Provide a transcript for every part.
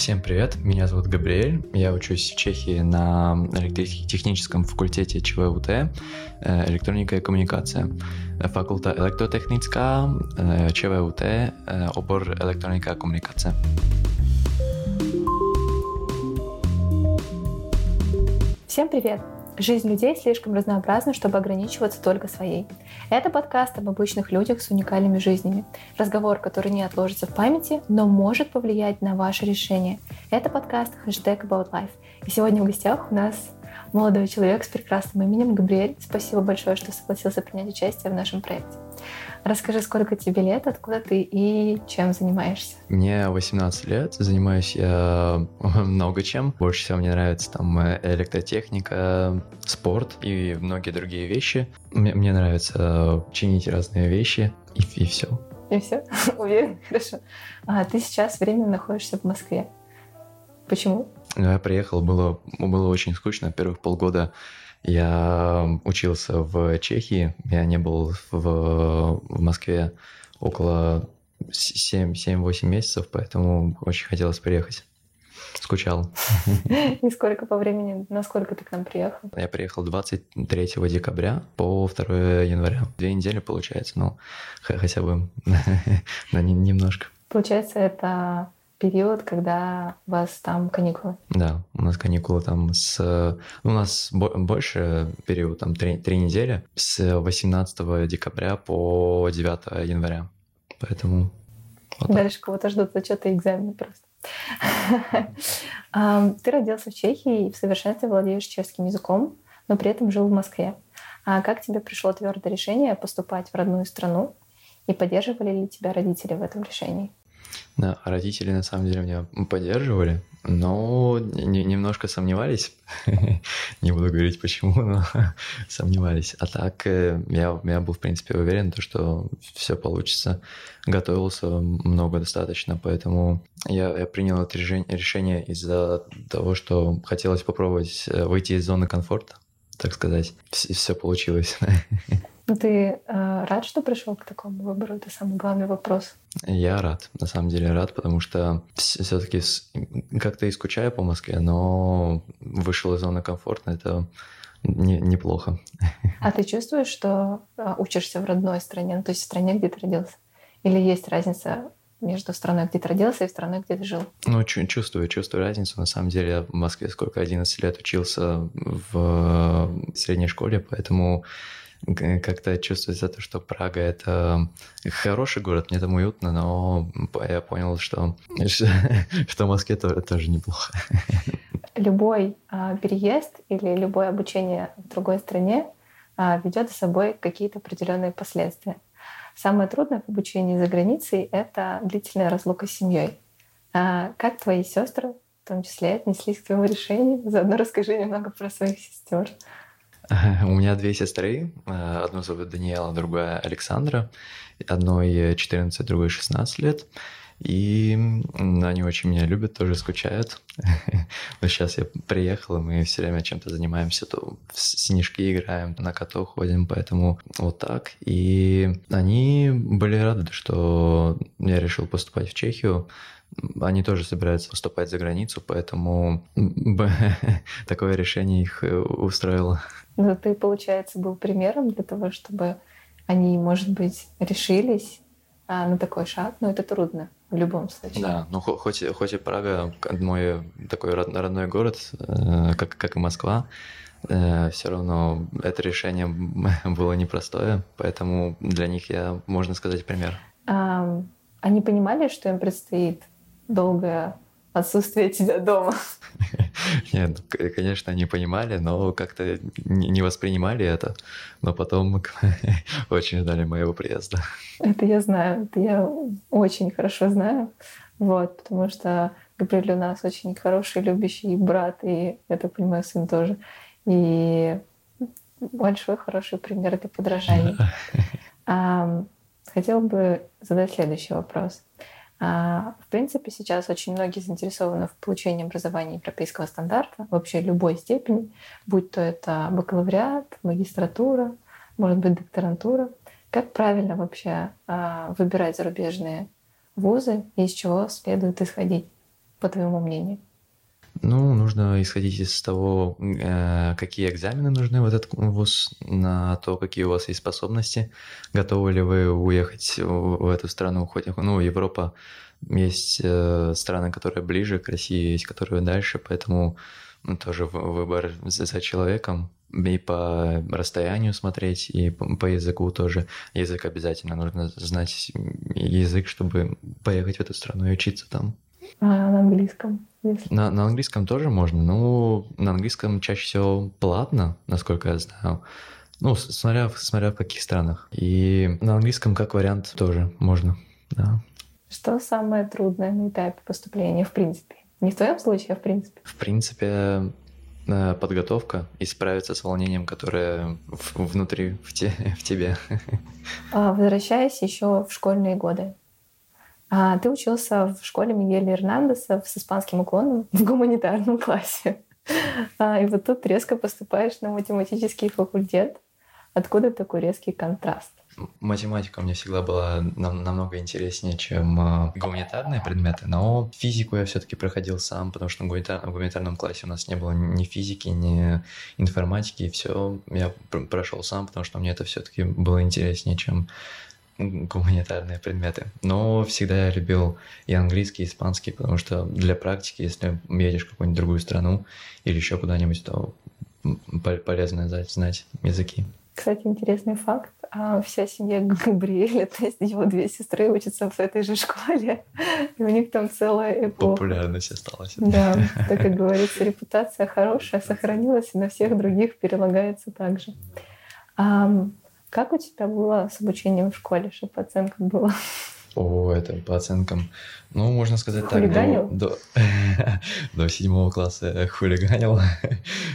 Всем привет, меня зовут Габриэль, я учусь в Чехии на электротехническом факультете ЧВУТ, э, электроника и коммуникация. Факультет электротехническая, э, ЧВУТ, э, обор электроника и коммуникация. Всем привет! Жизнь людей слишком разнообразна, чтобы ограничиваться только своей. Это подкаст об обычных людях с уникальными жизнями. Разговор, который не отложится в памяти, но может повлиять на ваше решение. Это подкаст хэштег About Life. И сегодня в гостях у нас молодой человек с прекрасным именем Габриэль. Спасибо большое, что согласился принять участие в нашем проекте. Расскажи, сколько тебе лет, откуда ты и чем занимаешься? Мне 18 лет, занимаюсь я много чем. Больше всего мне нравится там электротехника, спорт и многие другие вещи. Мне, мне нравится чинить разные вещи и, и все. И все? Уверен? Хорошо. А ты сейчас временно находишься в Москве. Почему? Я приехал, было, было очень скучно. Первых полгода я учился в Чехии, я не был в, в Москве около 7-8 месяцев, поэтому очень хотелось приехать. Скучал. И сколько по времени, насколько ты к нам приехал? Я приехал 23 декабря по 2 января. Две недели получается, ну, хотя бы немножко. Получается, это период, когда у вас там каникулы? Да, у нас каникулы там с... Ну, у нас больше период, там три, три недели, с 18 декабря по 9 января. Поэтому... Вот Дальше кого-то ждут зачеты и экзамены просто. Ты родился в Чехии и в совершенстве владеешь чешским языком, но при этом жил в Москве. А как тебе пришло твердое решение поступать в родную страну? И поддерживали ли тебя родители в этом решении? Да, родители на самом деле меня поддерживали, но не, немножко сомневались. не буду говорить почему, но сомневались. А так э, я, я был, в принципе, уверен, что все получится. Готовился много достаточно, поэтому я, я принял это решение из-за того, что хотелось попробовать э, выйти из зоны комфорта, так сказать. Все, все получилось. Ну ты э, рад, что пришел к такому выбору? Это самый главный вопрос. Я рад, на самом деле рад, потому что все-таки как-то и скучаю по Москве, но вышел из зоны комфорта, это не, неплохо. А ты чувствуешь, что э, учишься в родной стране, ну, то есть в стране, где ты родился? Или есть разница между страной, где ты родился, и страной, где ты жил? Ну, чувствую, чувствую разницу. На самом деле я в Москве сколько, 11 лет учился в средней школе, поэтому как-то чувствуется то, что Прага — это хороший город, мне там уютно, но я понял, что, что в Москве тоже неплохо. Любой а, переезд или любое обучение в другой стране а, ведет за собой какие-то определенные последствия. Самое трудное в обучении за границей — это длительная разлука с семьей. А как твои сестры в том числе отнеслись к твоему решению? Заодно расскажи немного про своих сестер. У меня две сестры. Э, одну зовут Даниэла, другая Александра. Одной 14, другой 16 лет. И они очень меня любят, тоже скучают. Но сейчас я приехал, и мы все время чем-то занимаемся, то в снежки играем, на котов ходим, поэтому вот так. И они были рады, что я решил поступать в Чехию. Они тоже собираются поступать за границу, поэтому такое решение их э, устроило. Ну, ты, получается, был примером для того, чтобы они, может быть, решились а, на такой шаг, но это трудно в любом случае. Да, ну хоть, хоть и Прага мой такой родной город, э, как, как и Москва, э, все равно это решение было непростое, поэтому для них я, можно сказать, пример. А, они понимали, что им предстоит долгое отсутствие тебя дома? Нет, ну, конечно, они понимали, но как-то не воспринимали это. Но потом очень ждали моего приезда. Это я знаю, это я очень хорошо знаю. Вот, потому что Габриэль у нас очень хороший, любящий брат, и, я так понимаю, сын тоже. И большой, хороший пример для подражания. Хотела бы задать следующий вопрос. А, в принципе, сейчас очень многие заинтересованы в получении образования европейского стандарта, вообще любой степени, будь то это бакалавриат, магистратура, может быть, докторантура. Как правильно вообще а, выбирать зарубежные вузы и из чего следует исходить? по твоему мнению? Ну, нужно исходить из того, э, какие экзамены нужны в этот вуз, на то, какие у вас есть способности, готовы ли вы уехать в эту страну, хоть, ну, Европа, есть э, страны, которые ближе к России, есть которые дальше, поэтому тоже выбор за человеком, и по расстоянию смотреть, и по языку тоже. Язык обязательно нужно знать язык, чтобы поехать в эту страну и учиться там. А на английском? Если... На, на английском тоже можно. Ну, на английском чаще всего платно, насколько я знаю. Ну, смотря, смотря в каких странах. И на английском как вариант тоже можно, да. Что самое трудное на этапе поступления, в принципе? Не в твоем случае, а в принципе? В принципе, э, подготовка и справиться с волнением, которое внутри, в, те, в тебе. А, возвращаясь еще в школьные годы, а ты учился в школе Мигеля Эрнандеса с испанским уклоном в гуманитарном классе. А, и вот тут резко поступаешь на математический факультет. Откуда такой резкий контраст? Математика мне всегда была нам, намного интереснее, чем э, гуманитарные предметы, но физику я все-таки проходил сам, потому что в, гуманитар, в гуманитарном классе у нас не было ни физики, ни информатики, и все я пр прошел сам, потому что мне это все-таки было интереснее, чем гуманитарные предметы. Но всегда я любил и английский, и испанский, потому что для практики, если едешь в какую-нибудь другую страну или еще куда-нибудь, то полезно знать, знать языки. Кстати, интересный факт. А вся семья Габриэля, то есть его две сестры учатся в этой же школе, и у них там целая эпоха. Популярность осталась. Да, так как говорится, репутация хорошая, сохранилась, и на всех других перелагается также. Как у тебя было с обучением в школе, что по оценкам было? О, это по оценкам. Ну, можно сказать хулиганил? так, до, до, до седьмого класса я хулиганил.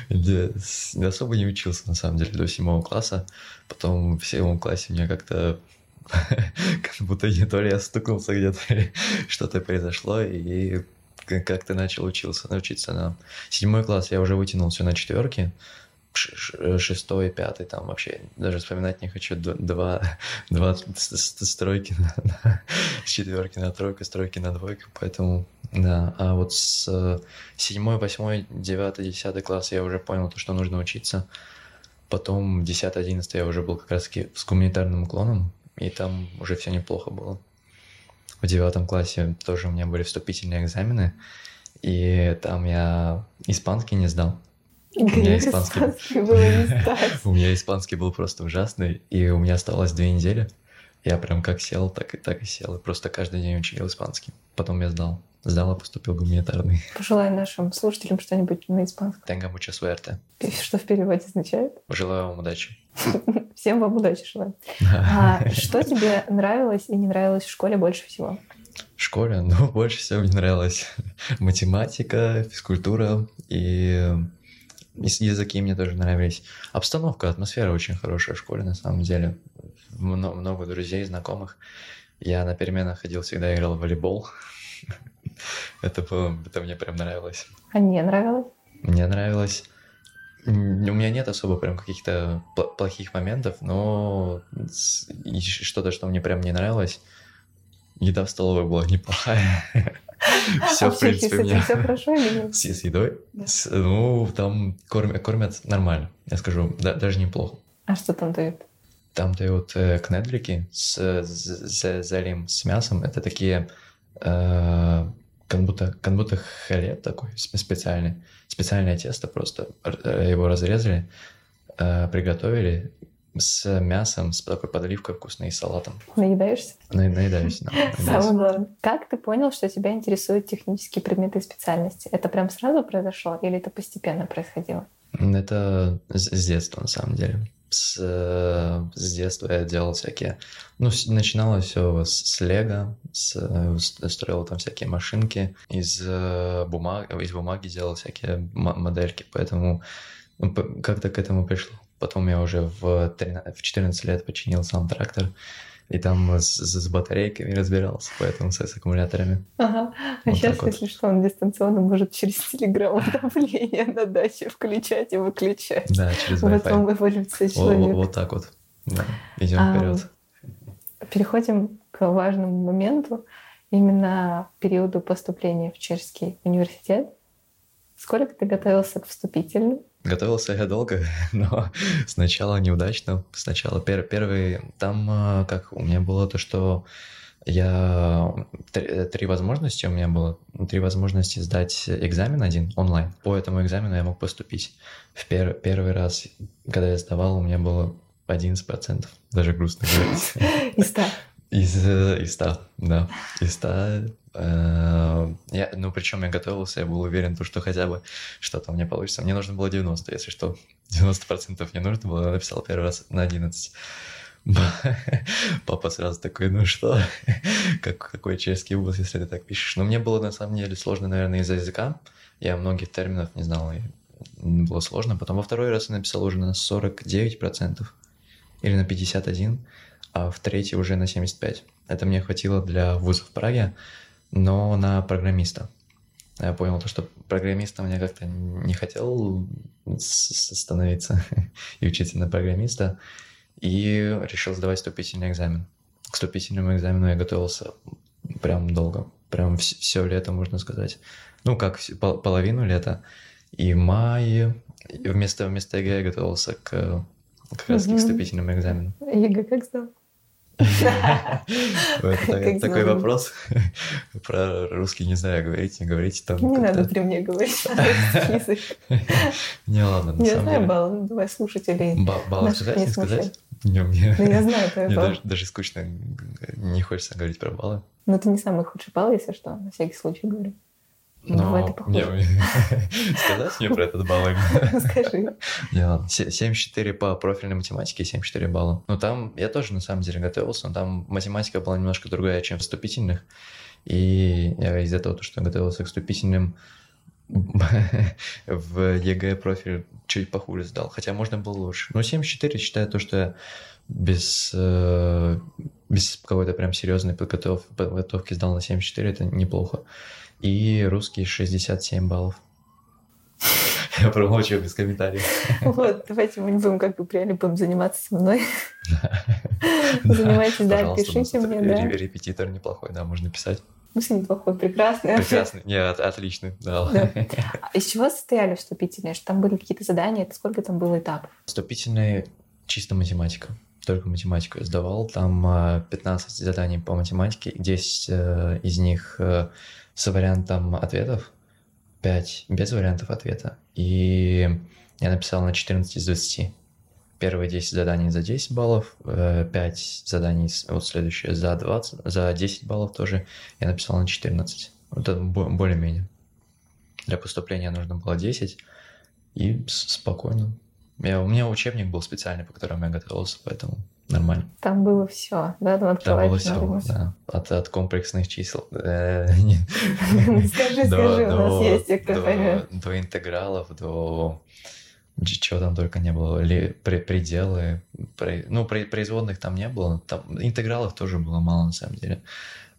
Особо не учился, на самом деле, до седьмого класса. Потом в седьмом классе мне как-то как будто не то ли я стукнулся где-то, или что-то произошло, и как-то начал учиться, научиться на седьмой класс я уже вытянул все на четверки, шестой, пятый, там вообще даже вспоминать не хочу. Два, два стройки на, на четверки на тройку, стройки на двойку, поэтому да. А вот с э, седьмой, восьмой, девятый, десятый класс я уже понял то, что нужно учиться. Потом десятый, одиннадцатый я уже был как раз-таки с гуманитарным уклоном, и там уже все неплохо было. В девятом классе тоже у меня были вступительные экзамены, и там я испанский не сдал. У меня испанский, испанский было не У меня испанский был просто ужасный, и у меня осталось две недели. Я прям как сел, так и так и сел. И просто каждый день учил испанский. Потом я сдал. Сдал и поступил гуманитарный. Пожелай нашим слушателям что-нибудь на испанском. Tenga mucha suerte. Что в переводе означает? Желаю вам удачи. Всем вам удачи желаю. А что тебе нравилось и не нравилось в школе больше всего? В школе? Ну, больше всего мне нравилась математика, физкультура и языки мне тоже нравились. Обстановка, атмосфера очень хорошая в школе, на самом деле. Много, много друзей, знакомых. Я на переменах ходил, всегда играл в волейбол. это, было, это мне прям нравилось. А мне нравилось? Мне нравилось. У меня нет особо прям каких-то плохих моментов, но что-то, что мне прям не нравилось, еда в столовой была неплохая. Все, в принципе, меня... все хорошо или нет? С, едой? ну, там кормят, нормально, я скажу, даже неплохо. А что там дают? Там дают э, кнедлики с, залим с мясом. Это такие, э, как, будто, как будто хлеб такой специальный. Специальное тесто просто. Э, его разрезали, приготовили, с мясом, с такой подливкой вкусной и салатом. Наедаешься? На, наедаюсь, да. Самое главное. Как ты понял, что тебя интересуют технические предметы и специальности? Это прям сразу произошло или это постепенно происходило? Это с детства, на самом деле. С, с детства я делал всякие... Ну, начиналось все с, с лего, с, строил там всякие машинки, из, э, бумаг, из бумаги делал всякие модельки, поэтому как-то к этому пришло. Потом я уже в, 13, в 14 лет починил сам трактор. И там с, с батарейками разбирался, поэтому с, с аккумуляторами. Ага. А вот сейчас, вот. если что, он дистанционно может через телеграм давление на даче включать и выключать. Да, через Wi-Fi. В этом эволюция человека. Вот, вот так вот. Да. Идем а, вперед. Переходим к важному моменту. именно периоду поступления в Чешский университет. Сколько ты готовился к вступительным? Готовился я долго, но сначала неудачно. Сначала пер первый... Там а, как у меня было то, что я три, три возможности у меня было. Три возможности сдать экзамен один онлайн. По этому экзамену я мог поступить. В пер первый раз, когда я сдавал, у меня было 11%. Даже грустно говорить. Из 100? Из, э, из 100, да. Из 100 Э, я, ну, причем я готовился, я был уверен, что хотя бы что-то у меня получится. Мне нужно было 90, если что. 90% не нужно было, я написал первый раз на 11. Папа сразу такой, ну что, как, какой чешский вуз, если ты так пишешь. Но мне было на самом деле сложно, наверное, из-за языка. Я многих терминов не знал, и было сложно. Потом во второй раз я написал уже на 49% или на 51%, а в третий уже на 75%. Это мне хватило для вуза в Праге но на программиста. Я понял то, что программистом я как-то не хотел становиться и учиться на программиста, и решил сдавать вступительный экзамен. К вступительному экзамену я готовился прям долго, прям все лето, можно сказать. Ну, как половину лета. И май, вместо, вместо ЕГЭ я готовился к как раз к вступительному экзамену. ЕГЭ как сдал? Такой вопрос. Про русский не знаю, говорите, не говорите там. Не надо при мне говорить Не, ладно, на самом деле. Я знаю баллы, давай слушателей. Баллы сказать, не сказать? Не, мне... Ну, я знаю твои баллы. Даже, даже скучно, не хочется говорить про баллы. Но это не самый худший балл, если что, на всякий случай говорю. Но мне, сказать мне про этот балл? Скажи. Не, ладно. 74 по профильной математике, 74 балла. Ну, там я тоже, на самом деле, готовился, но там математика была немножко другая, чем в вступительных. И я из-за того, что я готовился к вступительным, в ЕГЭ профиль чуть похуже сдал, хотя можно было лучше. Но 74 считаю то, что я без, э, без какой-то прям серьезной подготовки, подготовки сдал на 74, это неплохо и русский 67 баллов. Я промолчу без комментариев. Вот, давайте мы не будем как бы реально будем заниматься со мной. Занимайтесь, да, пишите мне, да. Репетитор неплохой, да, можно писать. Ну, неплохой, прекрасный. Прекрасный, нет, отличный, да. да. А из чего состояли вступительные? Что там были какие-то задания? Сколько там было этапов? Вступительные чисто математика. Только математику я сдавал. Там 15 а, заданий по математике, 10 э, из них э, с вариантом ответов, 5 без вариантов ответа. И я написал на 14 из 20. Первые 10 заданий за 10 баллов, 5 э, заданий, вот следующее за 20, за 10 баллов тоже я написал на 14. Вот это более-менее. Для поступления нужно было 10, и спокойно. Я, у меня учебник был специальный, по которому я готовился, поэтому нормально. Там было все, да? Там, Там было все, да. От, от комплексных чисел. Э, скажи, скажи, у нас есть, кто До интегралов, до чего там только не было, или пределы, ну, производных там не было, там интегралов тоже было мало на самом деле.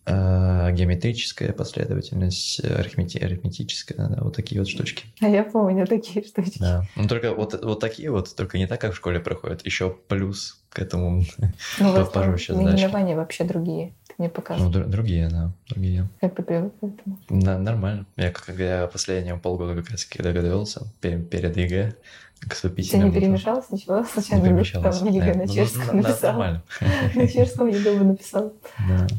Э, геометрическая последовательность, арифмети- арифметическая, да, вот такие вот штучки. А я помню такие штучки. Да, ну только вот, вот такие вот, только не так, как в школе проходят, еще плюс к этому ну, пожестче Наименования вообще другие, ты мне показывал. Ну, другие, да, другие. Как ты привык к этому? Да, нормально. Я, как я последние полгода как раз когда готовился перед ЕГЭ, к вступительным. Ты не перемешалось ничего? Случайно не перемешалось. Там ЕГЭ на чешском написал. Нормально. На чешском написал.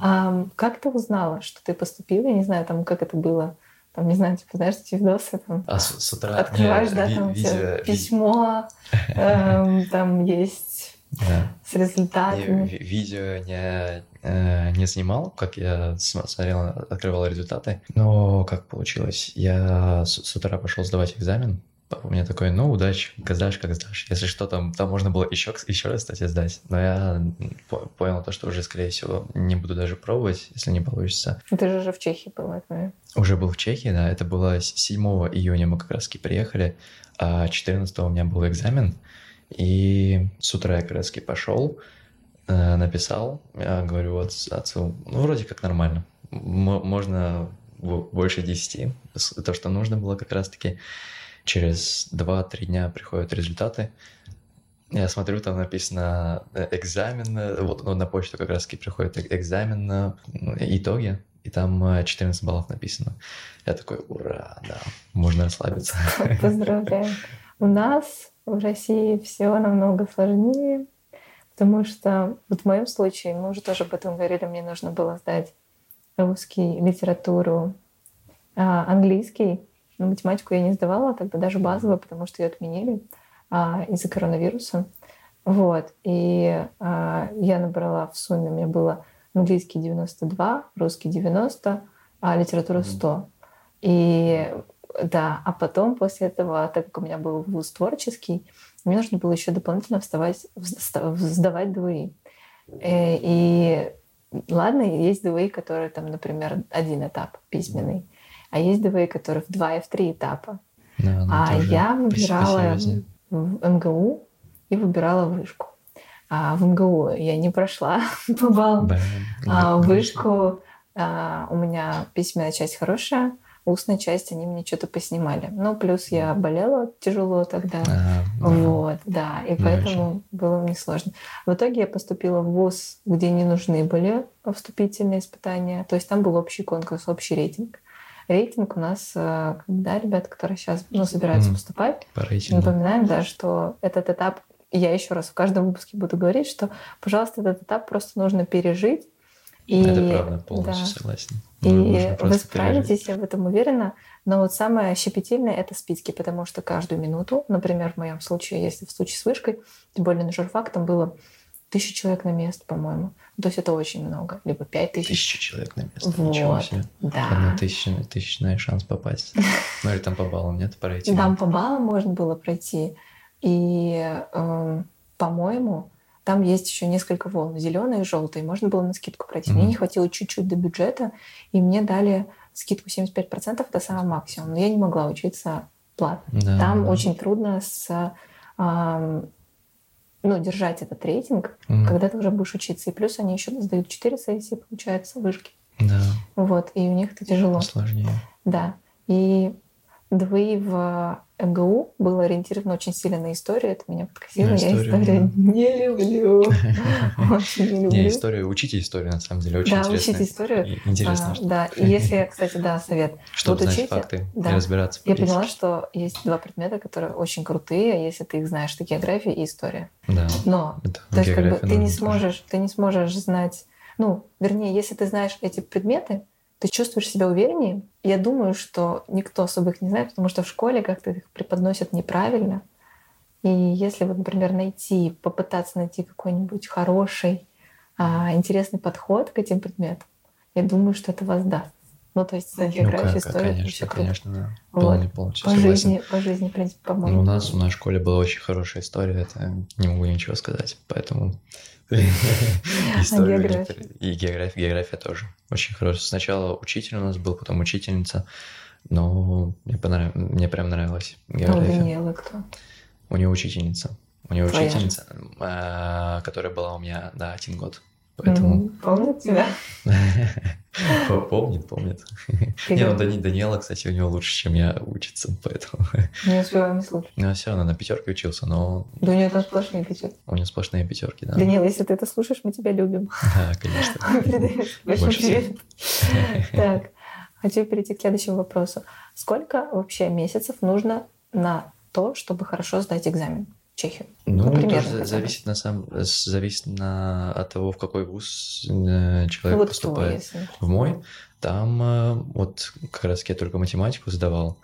А как ты узнала, что ты поступила? Я не знаю, там как это было. Там, не знаю, типа, знаешь, эти видосы там. А с, с утра открываешь, да, там видео, письмо, эм, там есть да. с результатами. Я видео не, э, не снимал, как я смотрел, открывал результаты. Но как получилось? Я с, с утра пошел сдавать экзамен, Папа мне такой, ну, удачи, как сдашь, как сдашь. Если что, там, там можно было еще, еще раз, кстати, сдать. Но я понял то, что уже, скорее всего, не буду даже пробовать, если не получится. Ты же уже в Чехии был, это Уже был в Чехии, да. Это было 7 июня мы как раз приехали, а 14 у меня был экзамен. И с утра я как раз пошел, э, написал, я говорю вот отцу, ну, вроде как нормально. Можно больше 10, то, что нужно было как раз-таки. Через 2-3 дня приходят результаты. Я смотрю, там написано э, экзамен, вот ну, на почту как раз таки приходит экзамен, итоги. и там 14 баллов написано. Я такой, ура, да, можно расслабиться. Поздравляю. У нас в России все намного сложнее, потому что вот в моем случае, мы уже тоже об этом говорили, мне нужно было сдать русский, литературу, а, английский. Но математику я не сдавала тогда даже базовую, потому что ее отменили а, из-за коронавируса. Вот. И а, я набрала в сумме, у меня было английский 92, русский 90, а литература 100. И да, а потом после этого, так как у меня был вуз творческий, мне нужно было еще дополнительно вставать, сдавать ДВИ. Э, и ладно, есть ДВИ, которые там, например, один этап письменный, а есть ДВИ, которые в два и в три этапа. Да, ну, а я выбирала в МГУ и выбирала вышку. А в МГУ я не прошла по баллам. Да, а вышку а, у меня письменная часть хорошая, устная часть они мне что-то поснимали. Ну, плюс я болела тяжело тогда. А, вот, да, и поэтому очень. было мне сложно. В итоге я поступила в ВУЗ, где не нужны были вступительные испытания. То есть там был общий конкурс, общий рейтинг. Рейтинг у нас, э, да, ребята, которые сейчас ну, собираются mm. поступать, По напоминаем, да, что этот этап, я еще раз в каждом выпуске буду говорить, что, пожалуйста, этот этап просто нужно пережить, и, это правда, полностью да. согласен. И вы справитесь, я в этом уверена. Но вот самое щепетильное — это списки, потому что каждую минуту, например, в моем случае, если в случае с вышкой, тем более на журфак, там было тысяча человек на место, по-моему. То есть это очень много. Либо пять тысяч. Тысяча человек на место. Вот. Ничего себе. Да. Одна тысяча, тысячный шанс попасть. Ну или там по баллам нет, пройти. Там по баллам можно было пройти. И, э, по-моему, там есть еще несколько волн, зеленые и желтые. Можно было на скидку пройти. Mm-hmm. Мне не хватило чуть-чуть до бюджета, и мне дали скидку 75%, это самый максимум. Но я не могла учиться платно. Да, Там да. очень трудно с, э, ну, держать этот рейтинг, mm-hmm. когда ты уже будешь учиться. И плюс они еще сдают 4 сессии, получается, вышки. Да. Вот, и у них это тяжело. Сложнее. Да. И ДВИ в МГУ было ориентировано очень сильно на историю. Это меня подкосило. Я историю не люблю. Очень не люблю. Не, историю, учите историю, на самом деле, очень да, учите историю. Интересно. А, да, и если, кстати, да, совет. Чтобы знать факты да. и разбираться. Я поняла, что есть два предмета, которые очень крутые, если ты их знаешь. Это география и история. Да. Но, то есть, как бы, ты не сможешь, ты не сможешь знать... Ну, вернее, если ты знаешь эти предметы, ты чувствуешь себя увереннее. Я думаю, что никто особо их не знает, потому что в школе как-то их преподносят неправильно. И если вот, например, найти, попытаться найти какой-нибудь хороший, а, интересный подход к этим предметам, я думаю, что это вас даст. Ну, то есть ну, география, ну, конечно, все круто. Конечно, да. Вот. полностью по согласен. жизни, по жизни, в принципе, по-моему. Ну, у нас, у нас в школе была очень хорошая история, это не могу ничего сказать, поэтому История и география, география тоже очень хорошая. Сначала учитель у нас был, потом учительница, но мне, понрав... мне прям нравилась география. А у Даниэлы кто? У нее учительница. У нее учительница, а, которая была у меня, да, один год. Поэтому... Помнит тебя? Помнит, помнит. Не, ну Дани, Даниэла, кстати, у него лучше, чем я учится, поэтому... Не успеваем слушать. Ну, все равно на пятерке учился, но... Да у него там сплошные пятерки. У него сплошные пятерки, да. Даниэл, если ты это слушаешь, мы тебя любим. Да, конечно. Большой привет. Так, хочу перейти к следующему вопросу. Сколько вообще месяцев нужно на то, чтобы хорошо сдать экзамен? Чехию? Ну, Например, тоже зависит на самом зависит на от того, в какой вуз э, человек ну, вот поступает. Твой, в мой, там э, вот как раз я только математику сдавал.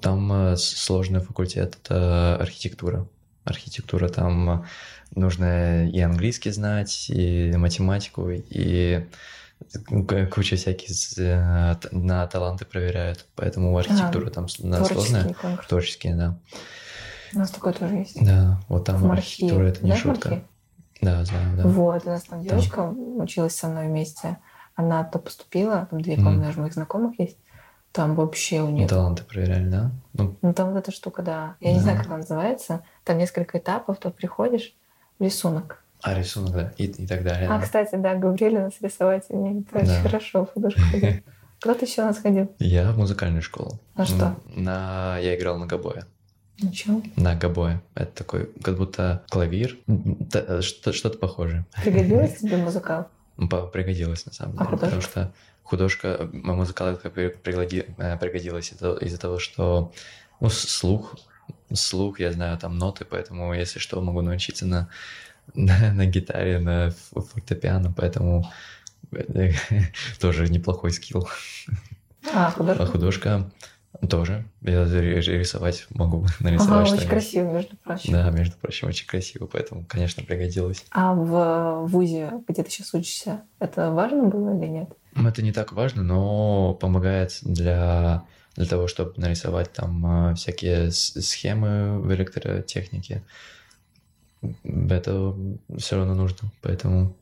Там э, сложный факультет это архитектура. Архитектура там нужно и английский знать, и математику, и куча всяких на таланты проверяют. Поэтому архитектура а, там сложная. Творческие, да. У нас такое тоже есть. Да, вот там в архитектура это не шутка. Да, знаю, да. Вот, у нас там девочка да. училась со мной вместе. Она то поступила, там две, по-моему, даже моих знакомых есть. Там вообще у нее... Таланты проверяли, да? Ну, ну там вот эта штука, да. Я да. не знаю, как она называется. Там несколько этапов, то приходишь, рисунок. А, рисунок, да, и, и так далее. А, да. кстати, да, говорили нас рисовать, мне это да. очень хорошо в художку Кто ты еще у нас ходил? Я в музыкальную школу. На что? На... Я играл на гобое. Ничего. На гобое. Это такой, как будто клавир. Что-то похожее. Пригодилось тебе музыкал? Пригодилось, на самом а деле. А потому что художка, музыкалка пригодилась из-за того, что ну, слух, слух, я знаю там ноты, поэтому, если что, могу научиться на, на, на гитаре, на фортепиано, поэтому тоже неплохой скилл. А, художка? А художка тоже. Я рисовать могу, нарисовать ага, очень красиво, между прочим. Да, между прочим, очень красиво, поэтому, конечно, пригодилось. А в ВУЗе, где ты сейчас учишься, это важно было или нет? Это не так важно, но помогает для, для того, чтобы нарисовать там а, всякие схемы в электротехнике. Это все равно нужно, поэтому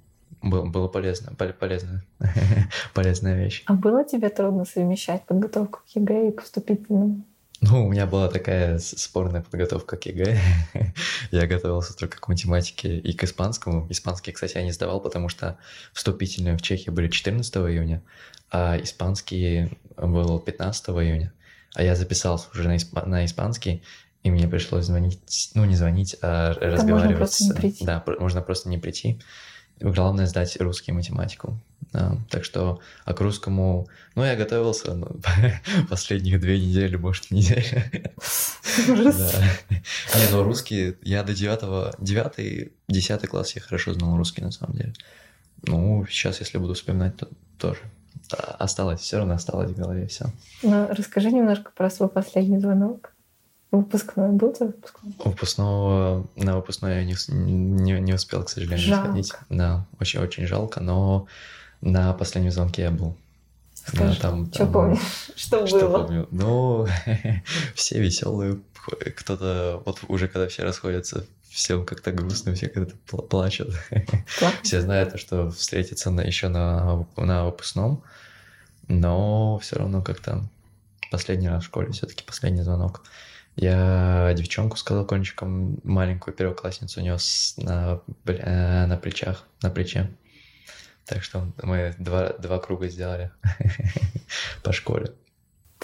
было, было полезно, полезно, полезная вещь. А было тебе трудно совмещать подготовку к ЕГЭ и к вступительному? Ну, у меня была такая спорная подготовка к ЕГЭ. я готовился только к математике и к испанскому. Испанский, кстати, я не сдавал, потому что вступительные в Чехии были 14 июня, а испанский был 15 июня. А я записался уже на, исп... на испанский, и мне пришлось звонить, ну не звонить, а Там разговаривать. Можно просто не прийти. Да, можно просто не прийти. Главное сдать русский математику. Да, так что, а к русскому, ну, я готовился ну, последние две недели, может, неделю. Не, ну, русский, я до девятого, девятый, десятый класс я хорошо знал русский, на самом деле. Ну, сейчас, если буду вспоминать, то тоже. Осталось, все равно осталось в голове все. Ну, расскажи немножко про свой последний звонок. Выпускной был твой выпускной? Выпускного, на выпускной я не, не, не успел, к сожалению, жалко. сходить. Да, очень-очень жалко, но на последнем звонке я был. Скажи, да, там, что там, помнишь? Что, что было? Помню? Ну, все веселые, кто-то, вот уже когда все расходятся, всем как-то грустно, все как-то плачут. все знают, что встретиться на, еще на, на выпускном, но все равно как-то последний раз в школе, все-таки последний звонок. Я девчонку сказал кончиком, маленькую первоклассницу нес на, э, на плечах, на плече. Так что мы два, два круга сделали по школе.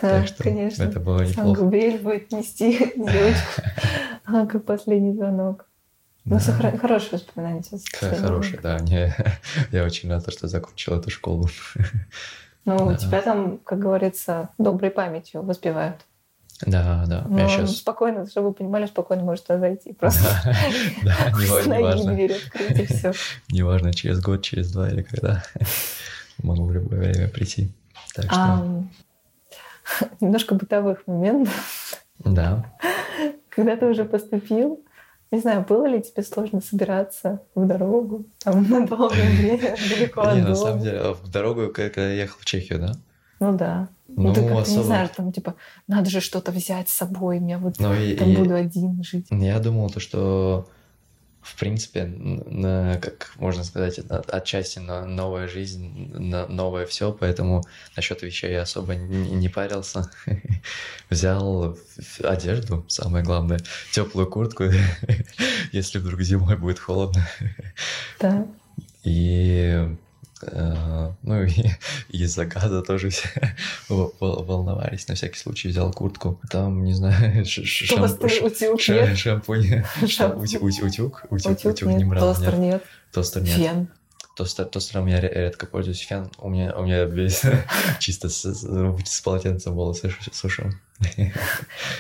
Да, так что конечно. Это было неплохо. Сам Габриэль будет нести девочку, как последний звонок. Ну, да. хорошее воспоминание сейчас. Хорошее, да. Мне, я очень рад, что закончил эту школу. Ну, да. тебя там, как говорится, доброй памятью воспевают. Да, да. Но я сейчас... Ну, спокойно, чтобы вы понимали, спокойно может туда зайти. Просто да, не важно. дверь открыть, и все. Неважно, через год, через два или когда. Могу в любое время прийти. Так что... Немножко бытовых моментов. Да. Когда ты уже поступил, не знаю, было ли тебе сложно собираться в дорогу, там, на долгое время, далеко от дома? На самом деле, в дорогу, когда я ехал в Чехию, да? Ну да. Ну, ну ты как особо... не знаешь, там типа, надо же что-то взять с собой, я вот ну, там и, буду один жить. Я думал то, что в принципе, на, как можно сказать, отчасти на новая жизнь, на новое все, поэтому насчет вещей я особо не, не парился. Взял одежду, самое главное, теплую куртку, если вдруг зимой будет холодно. Да. И ну и из-за газа тоже все волновались. На всякий случай взял куртку. Там, не знаю, шампунь. Шампунь. Утюг? Утюг не брал. Тостер нет. Тостер нет. Фен. Тостер, тостером я редко пользуюсь. Фен у меня, у меня весь чисто с, с полотенцем волосы сушу.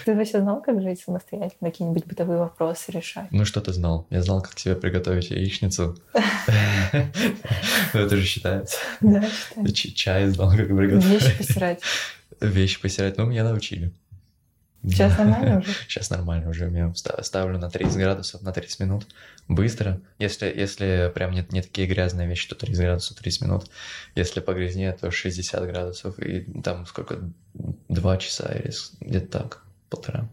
Ты вообще знал, как жить самостоятельно, какие-нибудь бытовые вопросы решать? Ну, что ты знал? Я знал, как тебе приготовить яичницу. Ну, это же считается. Да, считается. Чай знал, как приготовить. Вещи постирать. Вещи постирать. Ну, меня научили. Сейчас нормально уже? Сейчас нормально уже. Я ставлю на 30 градусов на 30 минут. Быстро. Если, если прям не, не такие грязные вещи, то 30 градусов 30 минут. Если погрязнее, то 60 градусов. И там сколько? Два часа или где-то так. Полтора.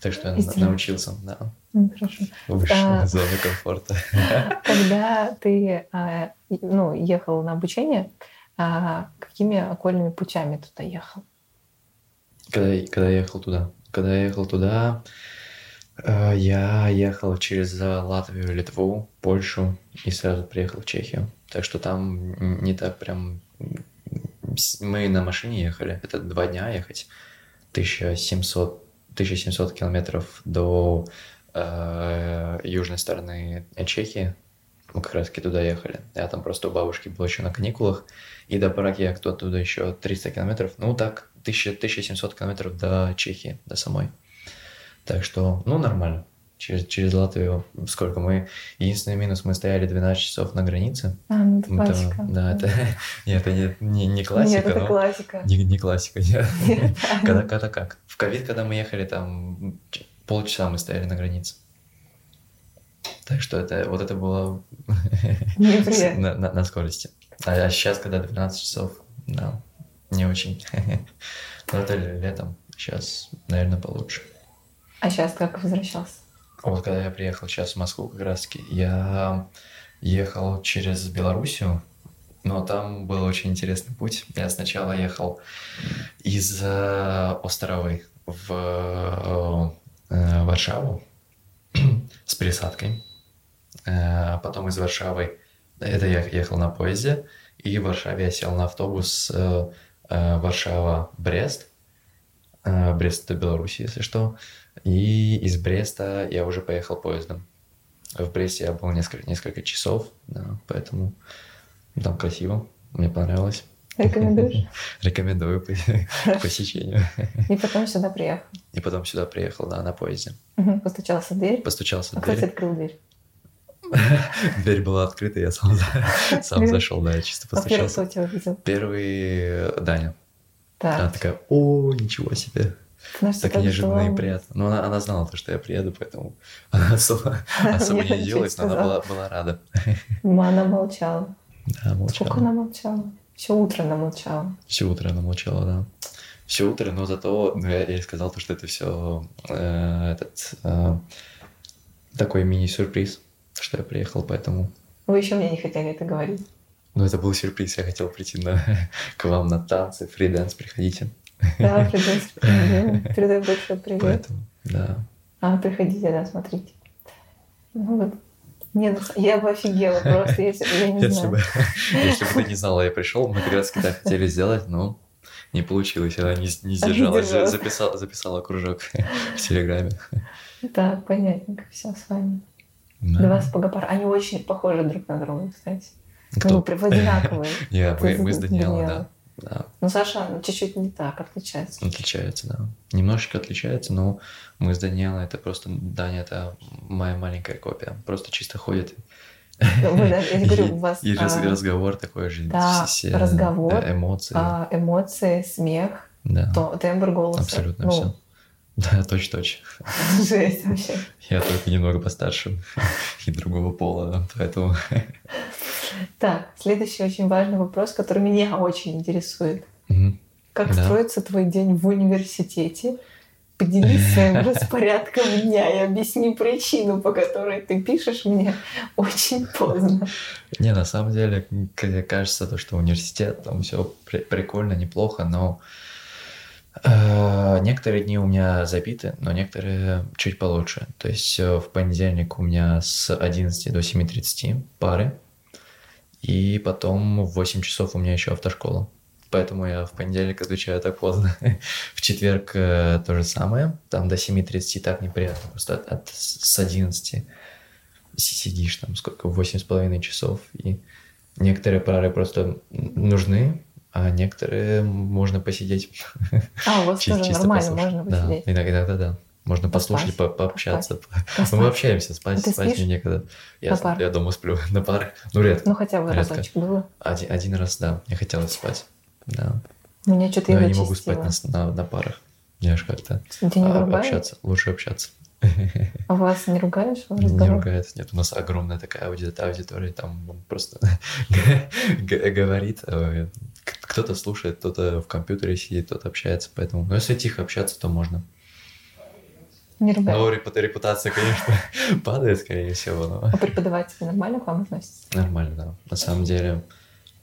Так что я научился, да. хорошо. Вышел а, зоны комфорта. Когда ты а, ну, ехал на обучение, а, какими окольными путями туда ехал? Когда, когда я ехал туда? Когда я ехал туда, э, я ехал через Латвию, Литву, Польшу и сразу приехал в Чехию. Так что там не так прям... Мы на машине ехали, это два дня ехать, 1700, 1700 километров до э, южной стороны Чехии. мы как раз таки туда ехали. Я там просто у бабушки был еще на каникулах. И до Праги я кто туда еще 300 километров. Ну, так, 1000, 1700 километров до Чехии, до самой. Так что, ну, нормально. Через, через Латвию сколько мы... Единственный минус, мы стояли 12 часов на границе. А, ну это классика. да, это... Нет, это не, не, не классика, Нет, это но... классика. Не, не классика, нет. Нет, Когда, когда как? В ковид, когда мы ехали, там полчаса мы стояли на границе. Так что это, вот это было на, на- на скорости. А, сейчас, когда 12 часов, да, не очень. Но это ле- летом, сейчас, наверное, получше. А сейчас как возвращался? Вот когда я приехал сейчас в Москву, как раз таки, я ехал через Белоруссию, но там был очень интересный путь. Я сначала ехал из э, Островой в э, Варшаву с пересадкой. Э, Потом из Варшавы, это я ехал на поезде, и в Варшаве я сел на автобус Варшава-Брест. Э, Брест это Беларусь, если что. И из Бреста я уже поехал поездом. В Бресте я был несколько, несколько часов, да, поэтому там красиво, мне понравилось. Рекомендуешь? Рекомендую по, посещению. И потом сюда приехал. И потом сюда приехал, да, на поезде. Постучался в дверь. Постучался А в кто тебе дверь. открыл дверь? Дверь была открыта, я сам, сам зашел, да, я чисто А первый постучался. кто тебя? Первый э, Даня. Она Так. такая, о, ничего себе. Знаешь, Так неожиданно и было? приятно. Но она, она знала, то, что я приеду, поэтому она особо, особо не делалась, но она была, была рада. Ма, Она молчала. Да, молчала. Сколько она молчала? Все утро она молчала. Все утро она молчала, да. Все утро, но зато ну, я, я ей сказал, то, что это все этот э, такой мини-сюрприз, что я приехал, поэтому. Вы еще мне не хотели это говорить. Ну, это был сюрприз, я хотел прийти на, к вам на танцы, фриденс, приходите. Да, привет. Привет. Передай большой привет. Поэтому, да. А, приходите, да, смотрите. Ну вот. Нет, я бы офигела просто, если бы я не Если знаю. бы, если бы ты не знала, я пришел, мы как раз так хотели сделать, но не получилось, она не, не сдержалась, сдержалась. записала, записала кружок в Телеграме. Так, понятненько, все с вами. Да. Два сапога Они очень похожи друг на друга, кстати. Кто? Ну, прям одинаковые. Я, мы, мы с Даниэлой. да. да. Ну, Саша ну, чуть-чуть не так отличается. Отличается, да. Немножечко отличается, но мы с Даниэлой, это просто, Даня, это моя маленькая копия. Просто чисто ходит. Вы, да, я говорю, у вас И а, разговор такой же. да, все разговор, э, эмоции. а, эмоции, смех, да, то, тембр голоса. абсолютно ну, все. Да, точь-точь. Жесть вообще. Я только немного постарше и другого пола, поэтому... Так, следующий очень важный вопрос, который меня очень интересует. Как Да. строится твой день в университете? Поделись своим распорядком дня и объясни причину, по которой ты пишешь мне очень поздно. Не, на самом деле, кажется, то, что университет, там все прикольно, неплохо, но некоторые дни у меня забиты, но некоторые чуть получше. То есть э, в понедельник у меня с 11 до 7.30 пары, и потом в 8 часов у меня еще автошкола. Поэтому я в понедельник отвечаю так поздно. В четверг э, то же самое. Там до 7.30 так неприятно. Просто от, от- с 11 сидишь там сколько, восемь с половиной часов, и некоторые пары просто нужны, а некоторые можно посидеть. А, у вас тоже чисто нормально, можно Да, посидеть. иногда, иногда да. Можно послушать, по- пообщаться. Поспать. Ну, мы общаемся, спать, А спать мне некогда. Я, я дома сплю на пары. Ну, редко. Ну, хотя бы Редко. разочек было. Один, один раз, да, мне хотелось спать. Да. Меня что-то Но я не могу спать на, на, на парах. Мне аж как-то Тебя не а, общаться. Лучше общаться. А вас не ругают, что Не ругается, нет, у нас огромная такая ауди- аудитория, там просто говорит, к- кто-то слушает, кто-то в компьютере сидит, кто-то общается, поэтому, ну, если тихо общаться, то можно. Не ругают. Но репу- репутация, конечно, падает, скорее всего, но А преподаватели нормально к вам относятся? нормально, да. На самом деле,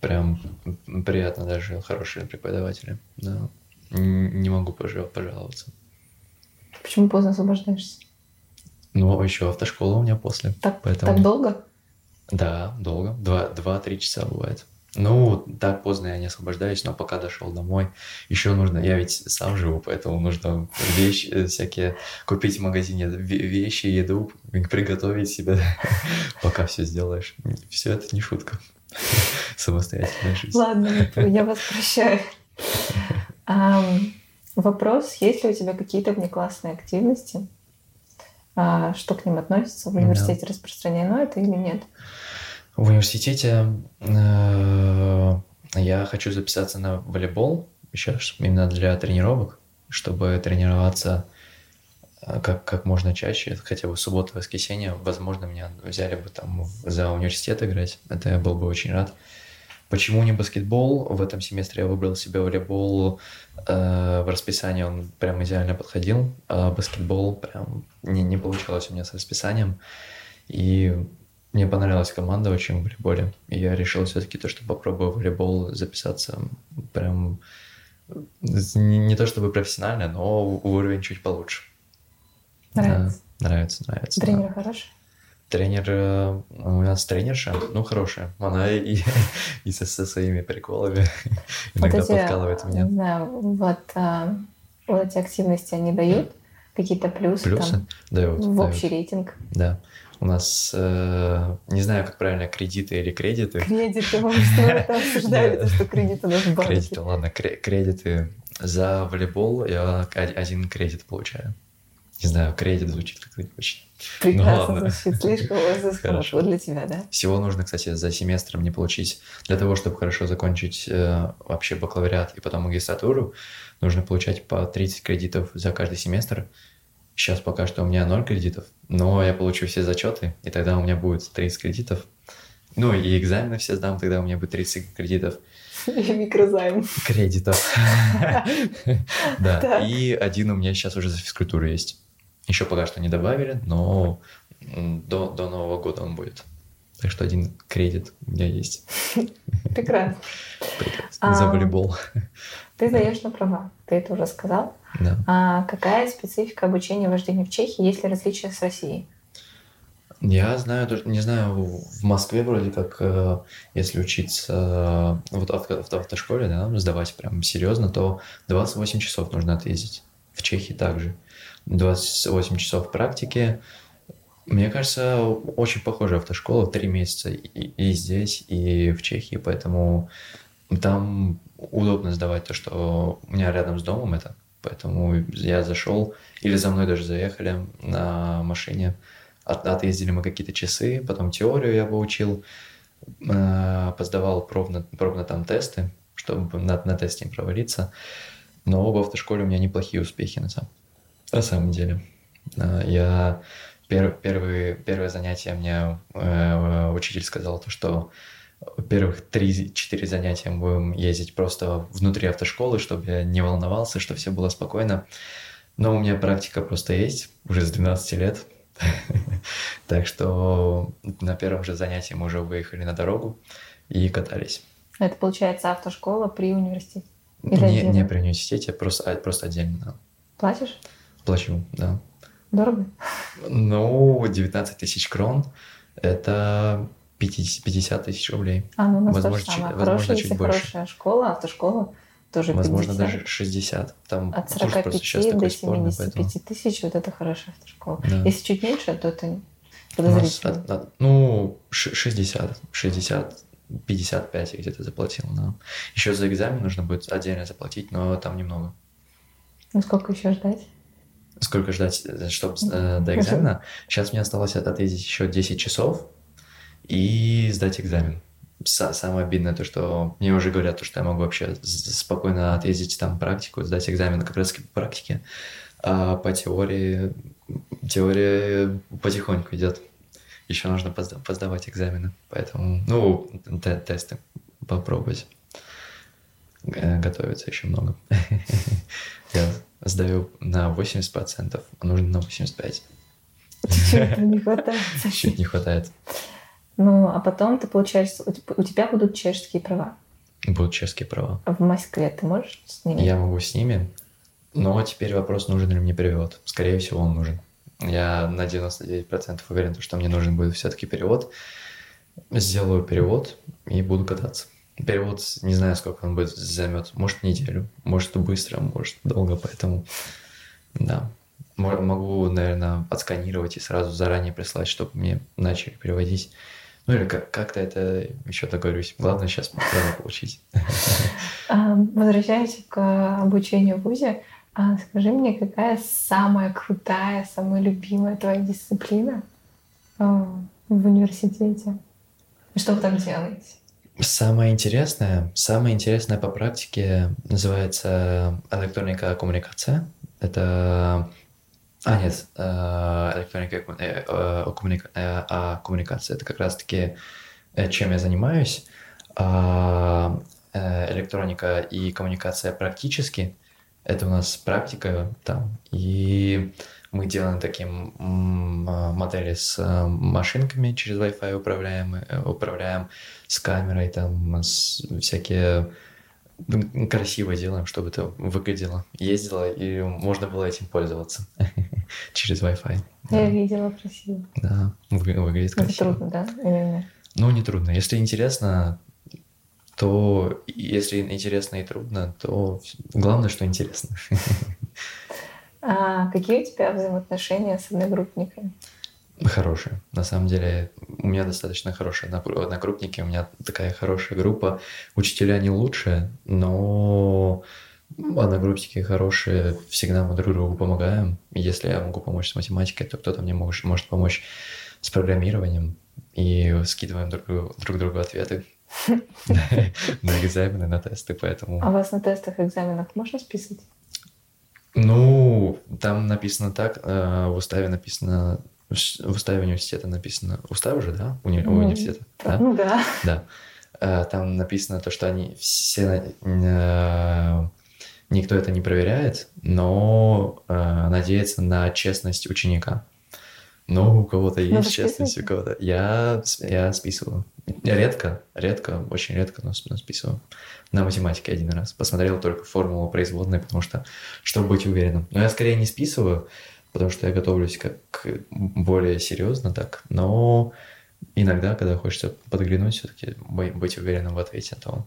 прям приятно даже, хорошие преподаватели, да. Не могу пожал- пожаловаться. Почему поздно освобождаешься? Ну, еще автошкола у меня после. Так, Поэтому- так долго? Да, долго. Два- Два-три часа бывает. Ну, так поздно я не освобождаюсь, но пока дошел домой, еще нужно, я ведь сам живу, поэтому нужно вещи э, всякие, купить в магазине вещи, еду, приготовить себе, пока все сделаешь. Все это не шутка. Самостоятельная жизнь. Ладно, я вас прощаю. Вопрос, есть ли у тебя какие-то внеклассные активности? А, что к ним относится? В университете распространено это или нет? В университете э, я хочу записаться на волейбол сейчас именно для тренировок, чтобы тренироваться э, как, как можно чаще, хотя бы в субботу, воскресенье, возможно, меня взяли бы там за университет играть, это я был бы очень рад. Почему не баскетбол? В этом семестре я выбрал себе волейбол, э, в расписании он прям идеально подходил, а баскетбол прям не, не получалось у меня с расписанием. И мне понравилась команда очень в волейболе. И я решил все-таки то, что попробую в волейбол записаться прям не, не то чтобы профессионально, но уровень чуть получше. Нравится? Да, нравится, нравится. Тренер да. хороший? Тренер, э, у нас тренерша, ну, хорошая. Она и, и со, со своими приколами иногда вот эти, подкалывает меня. Не знаю, вот, а, вот эти активности они дают какие-то плюсы, плюсы? Там, дают, в дают. общий рейтинг. Да. У нас, э, не знаю, как правильно, кредиты или кредиты. Кредиты, мы это обсуждали, что кредиты у нас в банке. Кредиты, ладно, кредиты. За волейбол я один кредит получаю. Не знаю, кредит звучит как-то очень. Прекрасно ну, звучит, слишком хорошо для тебя, да? Всего нужно, кстати, за семестром не получить. Для того, чтобы хорошо закончить э, вообще бакалавриат и потом магистратуру, нужно получать по 30 кредитов за каждый семестр. Сейчас пока что у меня 0 кредитов, но я получу все зачеты, и тогда у меня будет 30 кредитов. Ну и экзамены все сдам, тогда у меня будет 30 кредитов. И микрозайм. Кредитов. Да, и один у меня сейчас уже за физкультуру есть. Еще пока что не добавили, но до, до Нового года он будет. Так что один кредит у меня есть. Прекрасно. Прекрасно. За волейбол. Ты сдаешь на права, ты это уже сказал. Да. А какая специфика обучения вождению в Чехии? Есть ли различия с Россией? Я знаю, не знаю, в Москве вроде как, э, если учиться э, вот в автошколе, да, сдавать прям серьезно, то 28 часов нужно отъездить. В Чехии также. 28 часов практики. Мне кажется, очень похожая автошкола, три месяца и, и здесь, и в Чехии, поэтому там удобно сдавать то, что у меня рядом с домом это. Поэтому я зашел, или за мной даже заехали на машине, от, отъездили мы какие-то часы, потом теорию я выучил, э, поздавал пробно, пробно там тесты, чтобы на, на тесте не провалиться. Но в автошколе у меня неплохие успехи на самом, на самом деле. Э, я пер, первые, первое занятие мне э, учитель сказал то, что первых 3-4 занятия мы будем ездить просто внутри автошколы, чтобы я не волновался, чтобы все было спокойно. Но у меня практика просто есть уже с 12 лет. Так что на первом же занятии мы уже выехали на дорогу и катались. Это получается автошкола при университете? не, не при университете, просто, а, просто отдельно. Платишь? Плачу, да. Дорого? Ну, 19 тысяч крон. Это 50, 50 тысяч рублей. А, ну у нас возможно, то же самое. Возможно, хорошая, чуть больше. хорошая школа, автошкола, тоже Возможно, 50. даже 60. Там От 45 до 75 спорный, поэтому... тысяч, вот это хорошая автошкола. Да. Если чуть меньше, то это подозрительно. Ну, 60, 60, 55 я где-то заплатил. Да. Еще за экзамен нужно будет отдельно заплатить, но там немного. Ну, сколько еще ждать? Сколько ждать, э, чтобы э, до экзамена? Сейчас мне осталось отъездить еще 10 часов, и сдать экзамен. Самое обидное то, что мне уже говорят, то, что я могу вообще спокойно отъездить там практику, сдать экзамен как раз по практике, а по теории, теория потихоньку идет. Еще нужно поздавать экзамены, поэтому, ну, тесты попробовать. Готовиться еще много. Я сдаю на 80%, а нужно на 85%. Чуть не хватает. Чуть не хватает. Ну, а потом ты получаешь, у тебя будут чешские права. Будут чешские права. А в Москве ты можешь с ними? Я могу с ними, но теперь вопрос, нужен ли мне перевод. Скорее всего, он нужен. Я на 99% уверен, что мне нужен будет все-таки перевод. Сделаю перевод и буду кататься. Перевод, не знаю, сколько он будет займет. Может, неделю, может, быстро, может, долго, поэтому, да. Могу, наверное, отсканировать и сразу заранее прислать, чтобы мне начали переводить. Ну или как- как-то это еще договорюсь. Главное сейчас получить. Возвращаясь к обучению в ВУЗе, а скажи мне, какая самая крутая, самая любимая твоя дисциплина а, в университете? Что вы там делаете? Самое интересное, самое интересное по практике называется электроника коммуникация. Это... А, нет, э, электроника э, э, коммуника- э, а коммуникация. Это как раз-таки чем я занимаюсь. А, электроника и коммуникация практически. Это у нас практика там. И мы делаем такие а, модели с а, машинками через Wi-Fi управляем, управляем с камерой, там с- всякие красиво делаем, чтобы это выглядело, ездило, и можно было этим пользоваться через Wi-Fi. Я Да, видела красиво. да, вы- выглядит Это красиво. трудно, да? Нет? Ну, не трудно. Если интересно, то если интересно и трудно, то главное, что интересно. А какие у тебя взаимоотношения с одногруппниками? Хорошие. На самом деле, у меня достаточно хорошие одногру- одногруппники, у меня такая хорошая группа. Учителя не лучшие, но одногруппники хорошие, всегда мы друг другу помогаем. Если я могу помочь с математикой, то кто-то мне может, может помочь с программированием. И скидываем друг, другу- друг другу ответы на экзамены, на тесты, поэтому... А вас на тестах, экзаменах можно списывать? Ну, там написано так, э, в уставе написано, в уставе университета написано, устав уже, да, уни- Ну, университета, да, Ну да. да. Э, Там написано то, что они все, э, никто это не проверяет, но э, надеется на честность ученика. Но у кого-то Ну, есть честность, у кого-то... Я, я списываю. Я редко, редко, очень редко, но списываю. На математике один раз. Посмотрел только формулу производной, потому что, чтобы быть уверенным. Но я скорее не списываю, потому что я готовлюсь как более серьезно так. Но иногда, когда хочется подглянуть, все-таки быть уверенным в ответе, то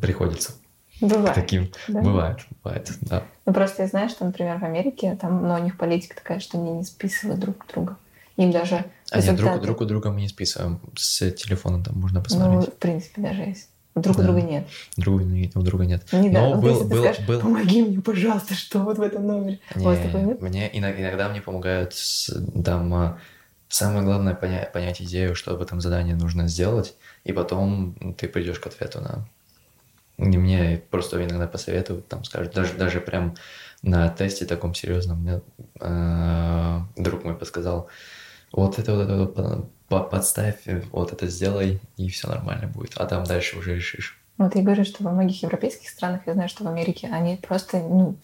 приходится Бывает. таким. да? Бывает, бывает, да. Ну просто я знаю, что, например, в Америке там, ну, у них политика такая, что они не списывают друг друга. Им даже А нет, друг, результаты- друг у друга мы не списываем. С телефона там можно Ну, посмотреть. в принципе, даже есть. Друг у Да. друга нет. Друга, не- у друга нет. Не да. Но Вот был- если ты был- скажешь, был- помоги мне, пожалуйста, что вот в этом номере. У вас такого Не, нет? мне ино- иногда мне помогают с- там а, самое главное поня- понять идею, что в этом задании нужно сделать, и потом ты придешь к ответу на. И мне просто иногда посоветуют, там скажут, даже даже прям на тесте таком серьезном мне э, друг мой подсказал, вот это вот это вот подставь, вот это сделай, и все нормально будет, а там дальше уже решишь. Вот я говорю, что во многих европейских странах, я знаю, что в Америке они просто, ну,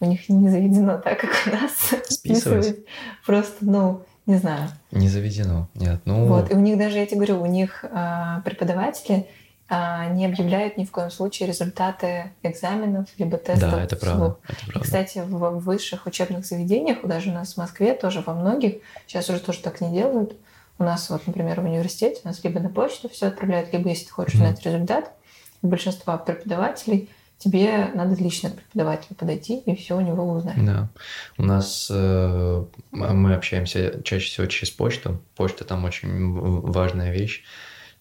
у них не заведено так, как у нас. Списывать? списывать. Просто, ну, не знаю. Не заведено, нет, ну Вот. И у них даже, я тебе говорю, у них а, преподаватели а, не объявляют ни в коем случае результаты экзаменов либо тестов. да, это правда, это И, правда. кстати, в высших учебных заведениях, даже у нас в Москве, тоже во многих, сейчас уже тоже так не делают. У нас вот, например, в университете у нас либо на почту все отправляют, либо если ты хочешь узнать результат, у большинства преподавателей тебе надо лично к преподавателю подойти и все у него узнать. Да. У нас э, мы общаемся чаще всего через почту. Почта там очень важная вещь.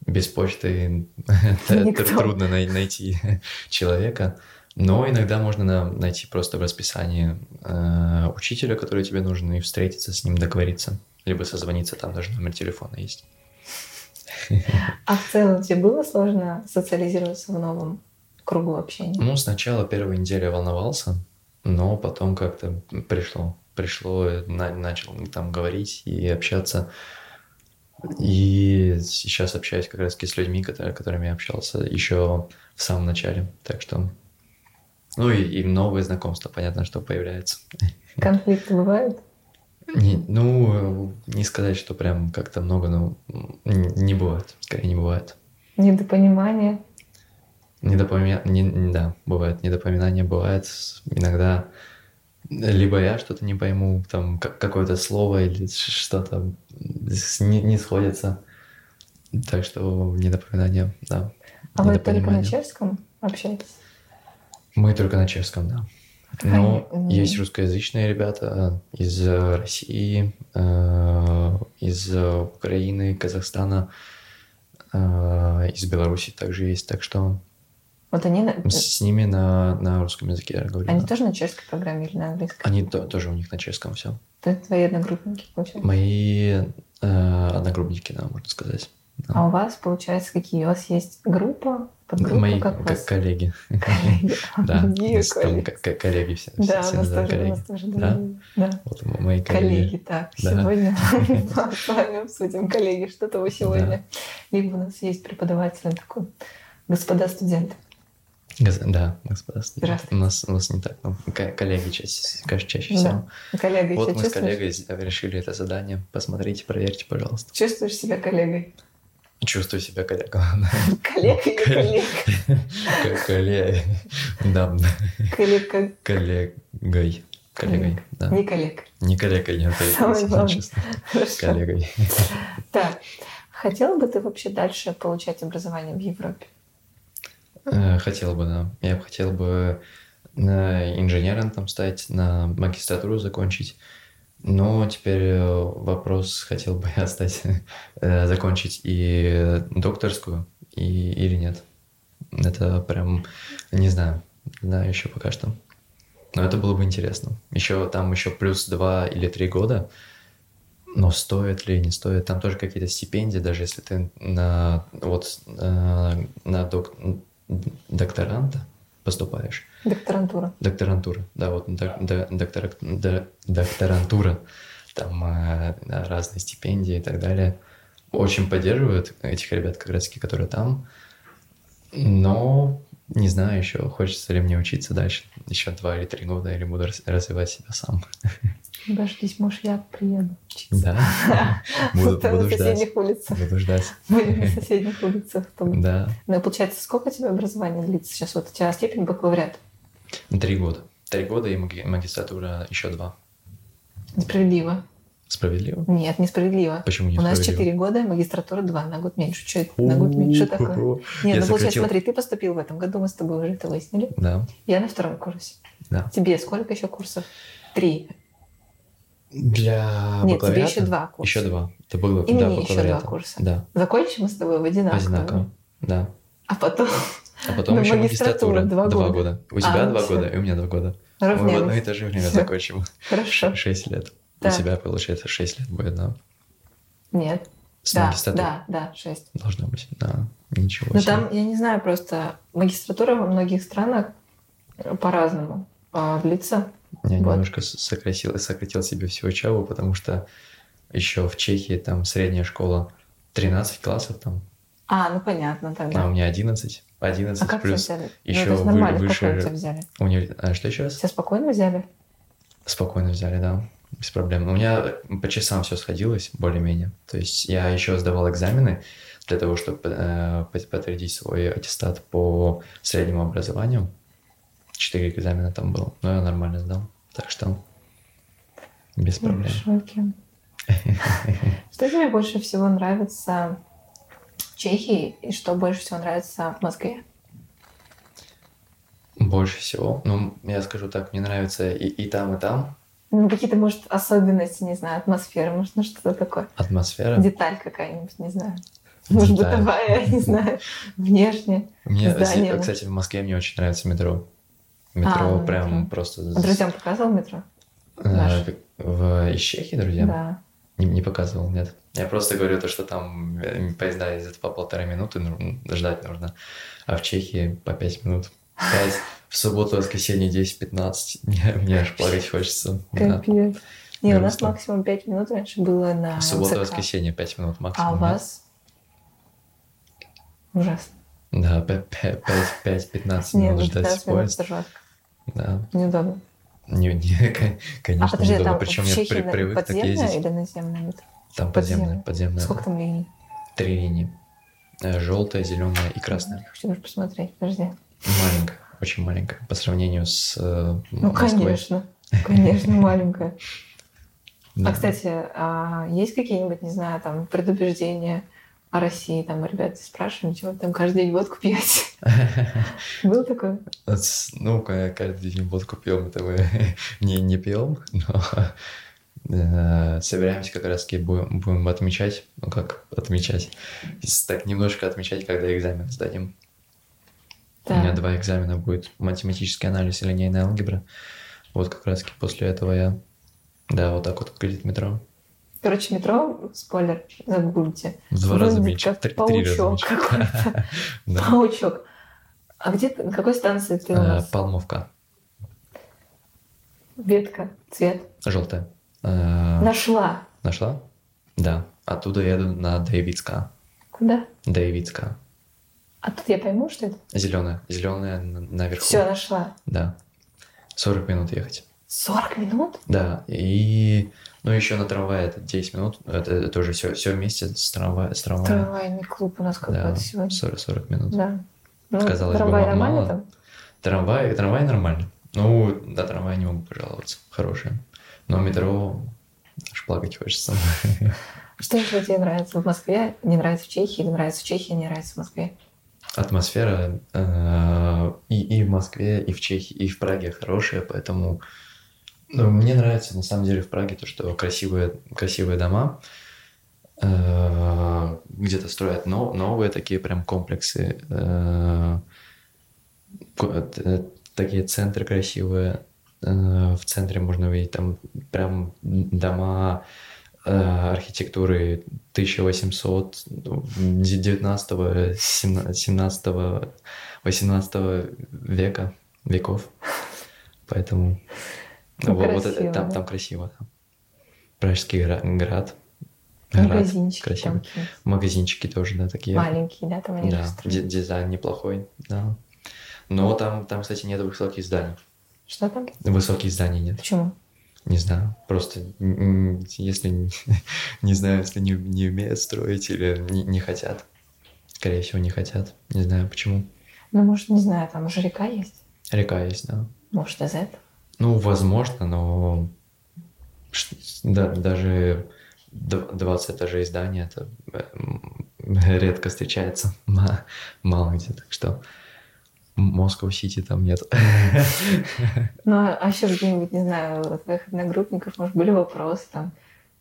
Без почты трудно най- найти человека. Но иногда можно на- найти просто в расписании э, учителя, который тебе нужен, и встретиться с ним, договориться. Либо созвониться, там даже номер телефона есть. А в целом тебе было сложно социализироваться в новом кругу общения? Ну, сначала первую неделю я волновался, но потом как-то пришло. Пришло, на- начал там говорить и общаться. И сейчас общаюсь как раз с людьми, которые, которыми я общался еще в самом начале. Так что... Ну и, и новые знакомства, понятно, что появляются. Конфликты бывают? Не- ну, не сказать, что прям как-то много, но н- не бывает. Скорее, не бывает. Недопонимание? Недопомя... Не, не- да, бывает недопоминание, бывает иногда либо я что-то не пойму, там как- какое-то слово или что-то не, не сходится. Так что недопоминание, да. А вы только на чешском общаетесь? Мы только на чешском, да. Понятно. Но есть русскоязычные ребята из э, России, э, из э, Украины, Казахстана, э, из Беларуси также есть. Так что Вот они, с ними на, на русском языке я говорю. они да. тоже на чешской программе или на английском? Они то- тоже у них на чешском все. Это твои одногруппники, получается? Мои э, одногруппники, да, можно сказать. Да. А у вас, получается, какие? У вас есть группа, подгруппа, Мои как вас? коллеги. Коллеги. Да, коллеги. ко- ко- коллеги все. Да, у нас тоже, у нас тоже Да? Вот мои Коллеги, коллеги. так, сегодня мы с вами обсудим, коллеги, что-то вы сегодня. Либо у нас есть преподаватель такой, господа студенты. Да, господа студенты. У нас, у нас не так. ну, ко- коллеги чаще, чаще Да. всего. Коллега, Вот мы с коллегой решили это задание. Посмотрите, проверьте, пожалуйста. Чувствуешь себя коллегой? Чувствую себя коллегой. Коллега или коллега? Коллег. Да, Коллега. коллегой. Коллегой, да. Не коллег. Не коллегой, нет, Самое главное. Коллегой. Так, хотела бы ты вообще дальше получать образование в Европе? Э, Хотел бы, да. Я бы хотел бы на инженером там стать, на магистратуру закончить. Но теперь э, вопрос, хотел бы я стать, э, закончить и докторскую, и, или нет. Это прям, не знаю, знаю еще пока что. Но это было бы интересно. Еще там еще плюс два или три года. Но стоит ли, не стоит? Там тоже какие-то стипендии, даже если ты на вот э, на док- докторанта поступаешь. Докторантура. Докторантура, да, вот док- до- доктора- до- докторантура, там э, разные стипендии и так далее. Очень поддерживают этих ребят, как раз таки, которые там. Но не знаю еще, хочется ли мне учиться дальше еще два или три года, или буду развивать себя сам. Дождись, может, я приеду учиться. Да, буду, буду на соседних улицах. Буду ждать. Будем на соседних улицах. там. Да, Ну, получается, сколько у тебя образования длится сейчас? Вот у тебя степень бакалавриат. Три года. Три года и маги- магистратура еще два. Несправедливо. Справедливо? Нет, несправедливо. Почему не У нас справедливо? 4 года, магистратура 2, на год меньше. Что это? На год меньше. Что такое? Нет, ну получается, смотри, ты поступил в этом году, мы с тобой уже это выяснили. Да, Я на втором курсе. да. Тебе сколько еще курсов? Три. Для Нет, тебе еще два курса. Еще два. Это было И да, мне еще два курса. Да, Закончим мы с тобой в одинаково. одинаково. Да. А потом А потом еще магистратура. два Два года. года. У А, тебя ну два всё. года, и у меня два года. Мы в одно и то же время Всё. закончим. Хорошо. Шесть лет. У Так. тебя, получается, шесть лет будет, да? Нет. С Да, да, да, шесть. Должно быть, да. Ничего Но себе. Ну, там, я не знаю, просто магистратура во многих странах по-разному а, длится. Я вот. немножко сократил, сократил себе всю учебу, потому что еще в Чехии там средняя школа 13 классов там, А, ну понятно а у тогда. меня 11. 11 А как тебя плюс взяли? еще ну, то есть нормально, выше- спокойно тебя взяли. универ... А что еще раз? Тебя спокойно взяли? Спокойно взяли, да, без проблем. У меня по часам все сходилось, более-менее. То есть я еще сдавал экзамены для того, чтобы э, под- подтвердить свой аттестат по среднему образованию. Четыре экзамена там было, но я нормально сдал. Так что без Я проблем. в шоке. Что тебе больше всего нравится Чехии и что больше всего нравится в Москве? Больше всего, ну, я скажу так, мне нравится и, и там, и там Ну, какие-то, может, особенности, не знаю, атмосферы, может, ну что-то такое. атмосфера. Деталь какая-нибудь, не знаю. Может, Деталь. бытовая, не знаю, внешне. Мне, здание. кстати, в Москве мне очень нравится метро. Метро А, ну, прям метро. просто... А Друзьям показывал метро? Наш? в из Чехии, друзья? Да. Не, не показывал, нет. Я просто говорю то, что там э, поезда ездят по полторы минуты, ну, ждать нужно. А в Чехии по пять минут. Пять. В субботу, воскресенье 10-15. Мне, мне аж плакать хочется. Да. Капец. Не, у нас Грустно. максимум 5 минут раньше было на В субботу, МЦК. воскресенье 5 минут максимум. А у вас? Ужасно. Да, 5-15 Нет, минут ну, ждать 15 минут поезд. это жестко. Да. Неудобно. Не, не, кон- А конечно, подожди, неудобно. там Причем я при- привык так ездить. или наземное метро? Там подземное? подземное, подземное. Сколько там линий? Три линии. Желтая, зеленая и красная. Хочу даже посмотреть, подожди. Маленькая, очень маленькая по сравнению с э, Ну, Москвой. конечно. Конечно, маленькая. Да. А, кстати, а есть какие-нибудь, не знаю, там, предубеждения о России, там, ребята спрашивают, чего там каждый день водку пьете? Был такой? Ну, каждый день водку пьем, это мы не, не пьем, но э, собираемся как раз таки будем, будем отмечать, ну как отмечать, так немножко отмечать, когда экзамен сдадим. Да. У меня два экзамена будет, математический анализ и линейная алгебра. Вот как раз таки после этого я, да, вот так вот выглядит метро. Короче, метро, спойлер, загуглите. Два раза меньше. Как три, паучок какой-то. Паучок. А где, на какой станции ты у э, нас? Палмовка. Ветка, цвет? Желтая. Э, Нашла? Нашла? Да. Оттуда еду на Даевицка. Куда? Даевицка. А тут я пойму, что это? Зеленая. Зеленая наверху. Все, нашла. Да. 40 минут ехать. 40 минут? Да. И ну, еще на трамвае это 10 минут. Это, это тоже все, все вместе с, трамвай, с трамваем. Трамвайный клуб у нас какой-то да, сегодня. 40, 40 минут. Да. Ну, Казалось трамвай бы, нормально мало. там? Трамвай, трамвай нормально. Ну, да, трамвай не могу пожаловаться. Хорошее. Но метро аж плакать хочется. Что еще тебе нравится в Москве, не нравится в Чехии, или нравится в Чехии, не нравится в Москве? Атмосфера э, и, и в Москве, и в Чехии, и в Праге хорошая, поэтому ну, мне нравится на самом деле в Праге то, что красивые, красивые дома, э, где-то строят нов, новые такие прям комплексы, э, такие центры красивые. Э, в центре можно увидеть там прям дома архитектуры 1800, 19, 17, 18 века, веков. Поэтому вот, вот это, там, там красиво. Пражский град. град Магазинчики красивый. Там Магазинчики тоже, да, такие. Маленькие, да, там они Да, дизайн неплохой, да. Но там, там, кстати, нет высоких зданий. Что там? Высоких зданий нет. Почему? Не знаю, просто если не знаю, если не, не умеют строить или не, не хотят. Скорее всего, не хотят. Не знаю почему. Ну, может, не знаю, там уже река есть. Река есть, да. Может, из этого. Ну, возможно, но да, даже 20 этажей здания это редко встречается, мало где, так что Москва-Сити там нет. Ну, а еще где-нибудь, не знаю, у твоих одногруппников, может, были вопросы там,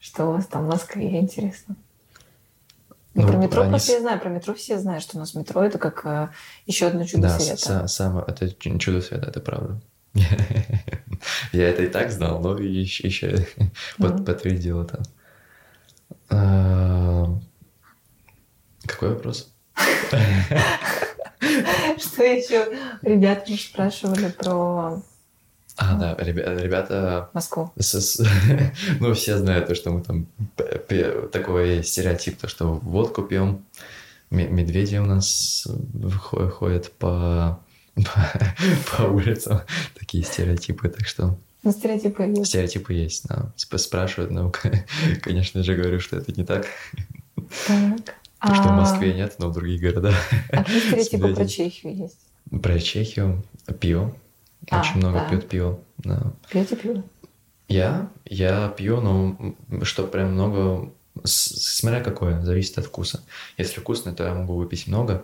что у вас там в Москве, интересно? Ну, про метро они... просто я знаю, про метро все знают, что у нас метро это как э, еще одно чудо да, света. Да, самое, это чудо света, это правда. Я это и так знал, но еще, еще подтвердил это. А, какой вопрос? Что еще? Ребята спрашивали про а, да, ребята... Москву. ну, все знают то, что мы там... Такой стереотип, то, что водку пьем. Медведи у нас ходят по по улицам такие стереотипы, так что... Ну, стереотипы есть. Стереотипы есть, да. Спрашивают, но, конечно же, говорю, что это не так. Так. То, что в Москве нет, но в других городах. А какие стереотипы про Чехию есть? Про Чехию пиво. А, Очень много пьют пиво. Пьете пиво? Я? Я пью, но что прям много... Смотря какое, зависит от вкуса. Если вкусно, то я могу выпить много.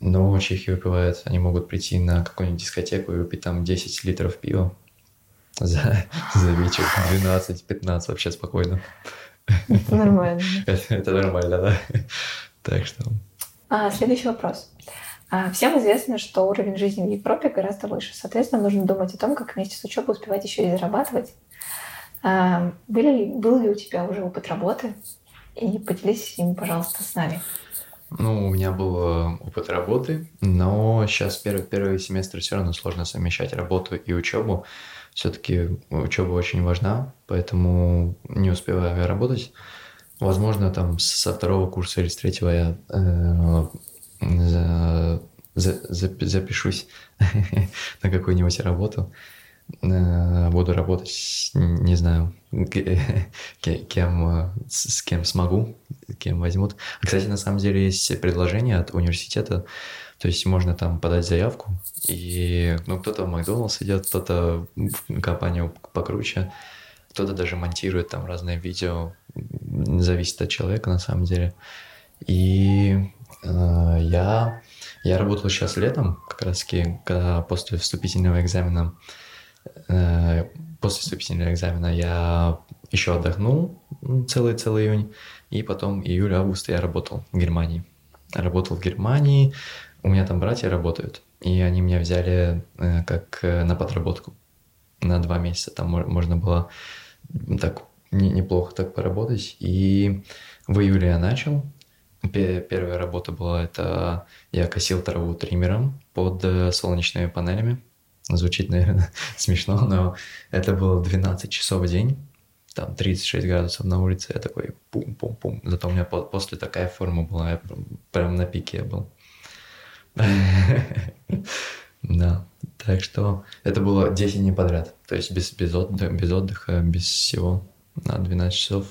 Но чехи выпивают, они могут прийти на какую-нибудь дискотеку и выпить там 10 литров пива за, за вечер, 12-15 вообще спокойно. Это нормально. Это, это нормально, да. Так что... А, следующий вопрос. А, всем известно, что уровень жизни в Европе гораздо выше. Соответственно, нужно думать о том, как вместе с учебой успевать еще и зарабатывать. А, были ли, был ли у тебя уже опыт работы? И поделись им, пожалуйста, с нами. Ну, у меня был э, опыт работы, но сейчас первый, первый семестр все равно сложно совмещать работу и учебу. Все-таки учеба очень важна, поэтому не успеваю работать. Возможно, там со второго курса или с третьего я э, за, за, запишусь на какую-нибудь работу. Э, буду работать, не знаю, кем, э, с кем смогу, кем возьмут. А, кстати, на самом деле есть предложение от университета, то есть можно там подать заявку, и ну, кто-то в Макдоналдс идет, кто-то в компанию покруче, кто-то даже монтирует там разные видео, зависит от человека на самом деле. И э, я, я работал сейчас летом, как раз таки, когда после вступительного экзамена, после вступительного экзамена я еще отдохнул целый-целый июнь, и потом июль-август я работал в Германии. Работал в Германии, у меня там братья работают, и они меня взяли э, как э, на подработку на два месяца. Там можно было так неплохо так поработать. И в июле я начал. Первая работа была, это я косил траву триммером под э, солнечными панелями. Звучит, наверное, смешно, но это было 12 часов в день. Там 36 градусов на улице, я такой пум-пум-пум. Зато у меня после такая форма была, я прям на пике был. Да, так что это было 10 дней подряд. То есть без, без, отдыха, без отдыха, без всего. На 12 часов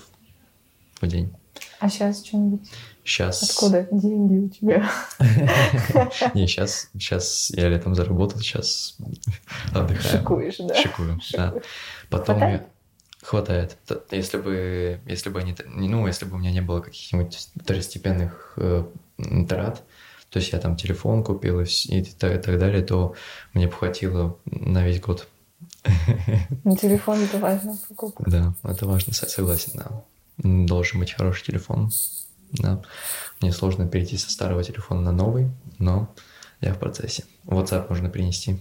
в день. А сейчас что-нибудь? Сейчас... Откуда деньги у тебя? Не, сейчас, сейчас я летом заработал, сейчас отдыхаю. Шикуешь, да? Шикую, да. Потом Хватает? Если бы, если бы, не, ну, если бы у меня не было каких-нибудь второстепенных э, трат, то есть я там телефон купил и, и так, и так далее, то мне бы хватило на весь год. Телефон это важно покупка. Да, это важно, согласен, да. Должен быть хороший телефон. Да. Мне сложно перейти со старого телефона на новый, но я в процессе. WhatsApp можно принести.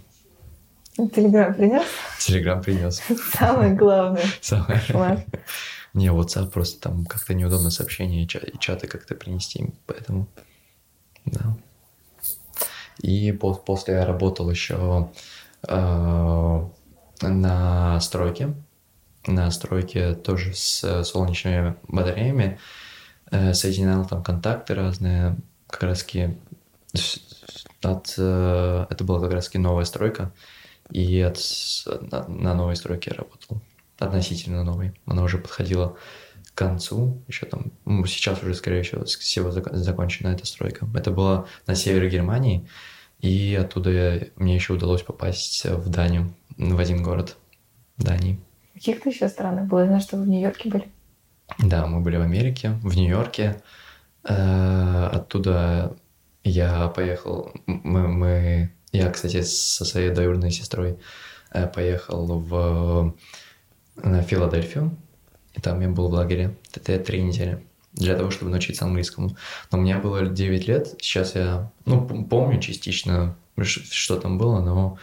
Телеграм принес? Телеграм принес. Самое главное. Самое. Не, WhatsApp просто там как-то неудобно сообщения и чаты как-то принести, поэтому да. И после я работал еще э, на стройке. На стройке тоже с солнечными батареями. Э, соединял там контакты разные. Как раз таки от, э, это была как раз таки новая стройка. И от, на, на новой стройке я работал. Относительно новой. Она уже подходила к концу, еще там, ну, сейчас уже, скорее всего, закончена эта стройка. Это было на севере Германии, и оттуда я, мне еще удалось попасть в Данию, в один город Дании. В каких то еще странах было? Я знаю, что вы в Нью-Йорке были. Да, мы были в Америке, в Нью-Йорке. Э, оттуда я поехал, мы, мы, я, кстати, со своей двоюродной сестрой э, поехал в на Филадельфию, и там я был в лагере ТТ три недели для того, чтобы научиться английскому. Но у меня было 9 лет, сейчас я, ну, помню частично, что там было, но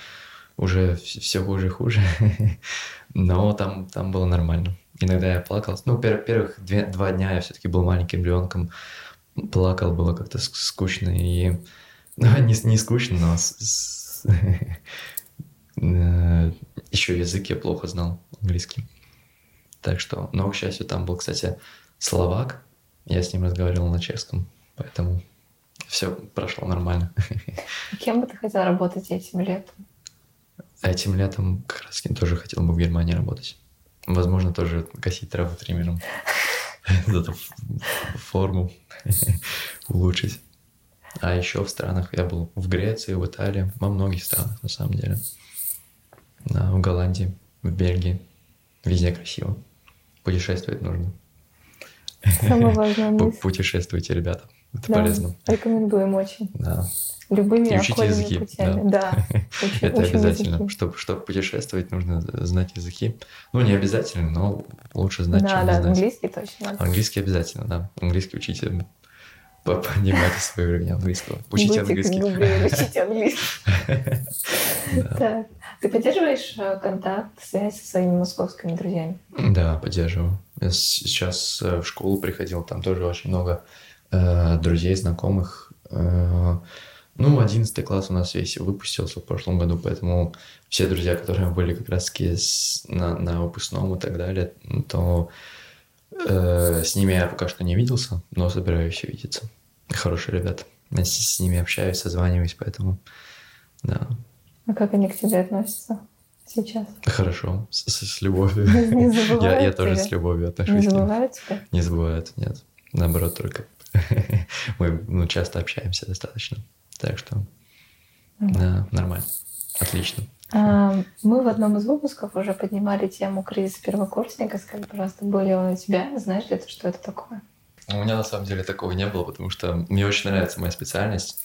уже все хуже и хуже. но там, там было нормально. Иногда я плакал. Ну, пер, первых две, два дня я все-таки был маленьким ребенком. Плакал, было как-то скучно и... Ну, не, не скучно, но с. Э, еще язык я плохо знал, английский. Так что, но, к счастью, там был, кстати, словак. Я с ним разговаривал на чешском, поэтому все прошло нормально. Кем бы ты хотел работать этим летом? Этим летом как раз тоже хотел бы в Германии работать. Возможно, тоже косить траву триммером. Зато форму улучшить. А еще в странах я был в Греции, в Италии, во многих странах на самом деле. Да, в Голландии, в Бельгии. Везде красиво. Путешествовать нужно. Самое важное. Путешествуйте, ребята. Это да, полезно. Рекомендуем очень. Да. Любыми и учить языки. путями. Да. да. Очень, Это обязательно. Чтобы, чтобы путешествовать, нужно знать языки. Ну, не обязательно, но лучше знать, да, чем да, не знать. английский точно надо. Английский обязательно, да. Английский учите. Поднимайте свой уровень английского. Учите английский. Учите английский. Ты поддерживаешь э, контакт, связь со своими московскими друзьями? Да, поддерживаю. Сейчас э, в школу приходил, там тоже очень много э, друзей, знакомых. Э, ну, одиннадцатый класс у нас весь выпустился в прошлом году, поэтому все друзья, которые были как раз-таки на, на выпускном и так далее, то э, с ними я пока что не виделся, но собираюсь увидеться. Хорошие ребята. Я с, с ними общаюсь, созваниваюсь, поэтому да, а как они к тебе относятся сейчас? Хорошо, с, с, с любовью. Не забывают я, я тоже с любовью отношусь. Не забывают тебя? Не забывают, нет. Наоборот, только мы ну, часто общаемся достаточно. Так что, да, нормально. Отлично. А, мы в одном из выпусков уже поднимали тему кризиса первокурсника. Скажи, пожалуйста, был ли он у тебя? Знаешь ли ты, что это такое? У меня на самом деле такого не было, потому что мне очень нравится моя специальность.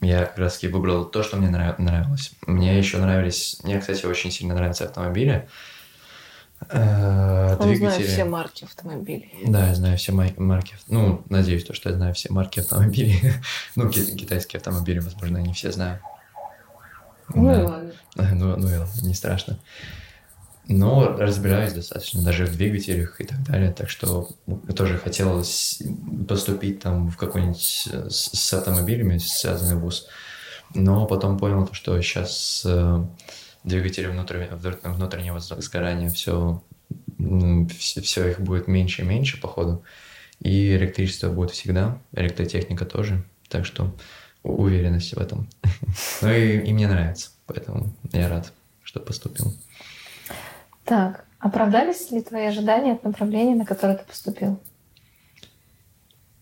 Я как раз таки выбрал то, что мне нравилось. Мне еще нравились... Мне, кстати, очень сильно нравятся автомобили. Э, Он знает все марки автомобилей. Да, я знаю все марки. Ну, надеюсь, то, что я знаю все марки автомобилей. ну, китайские автомобили, возможно, не все знаю. Ну, да. ладно. Ну, ну, не страшно. Но разбираюсь достаточно даже в двигателях и так далее, так что тоже хотелось поступить там в какой-нибудь э, с автомобилями связанный вуз, но потом понял, что сейчас э, двигатели внутреннего, внутреннего сгорания все, все, все их будет меньше и меньше, походу. И электричество будет всегда, электротехника тоже. Так что уверенность в этом. ну и, и мне нравится, поэтому я рад, что поступил. Так, оправдались ли твои ожидания от направления, на которое ты поступил?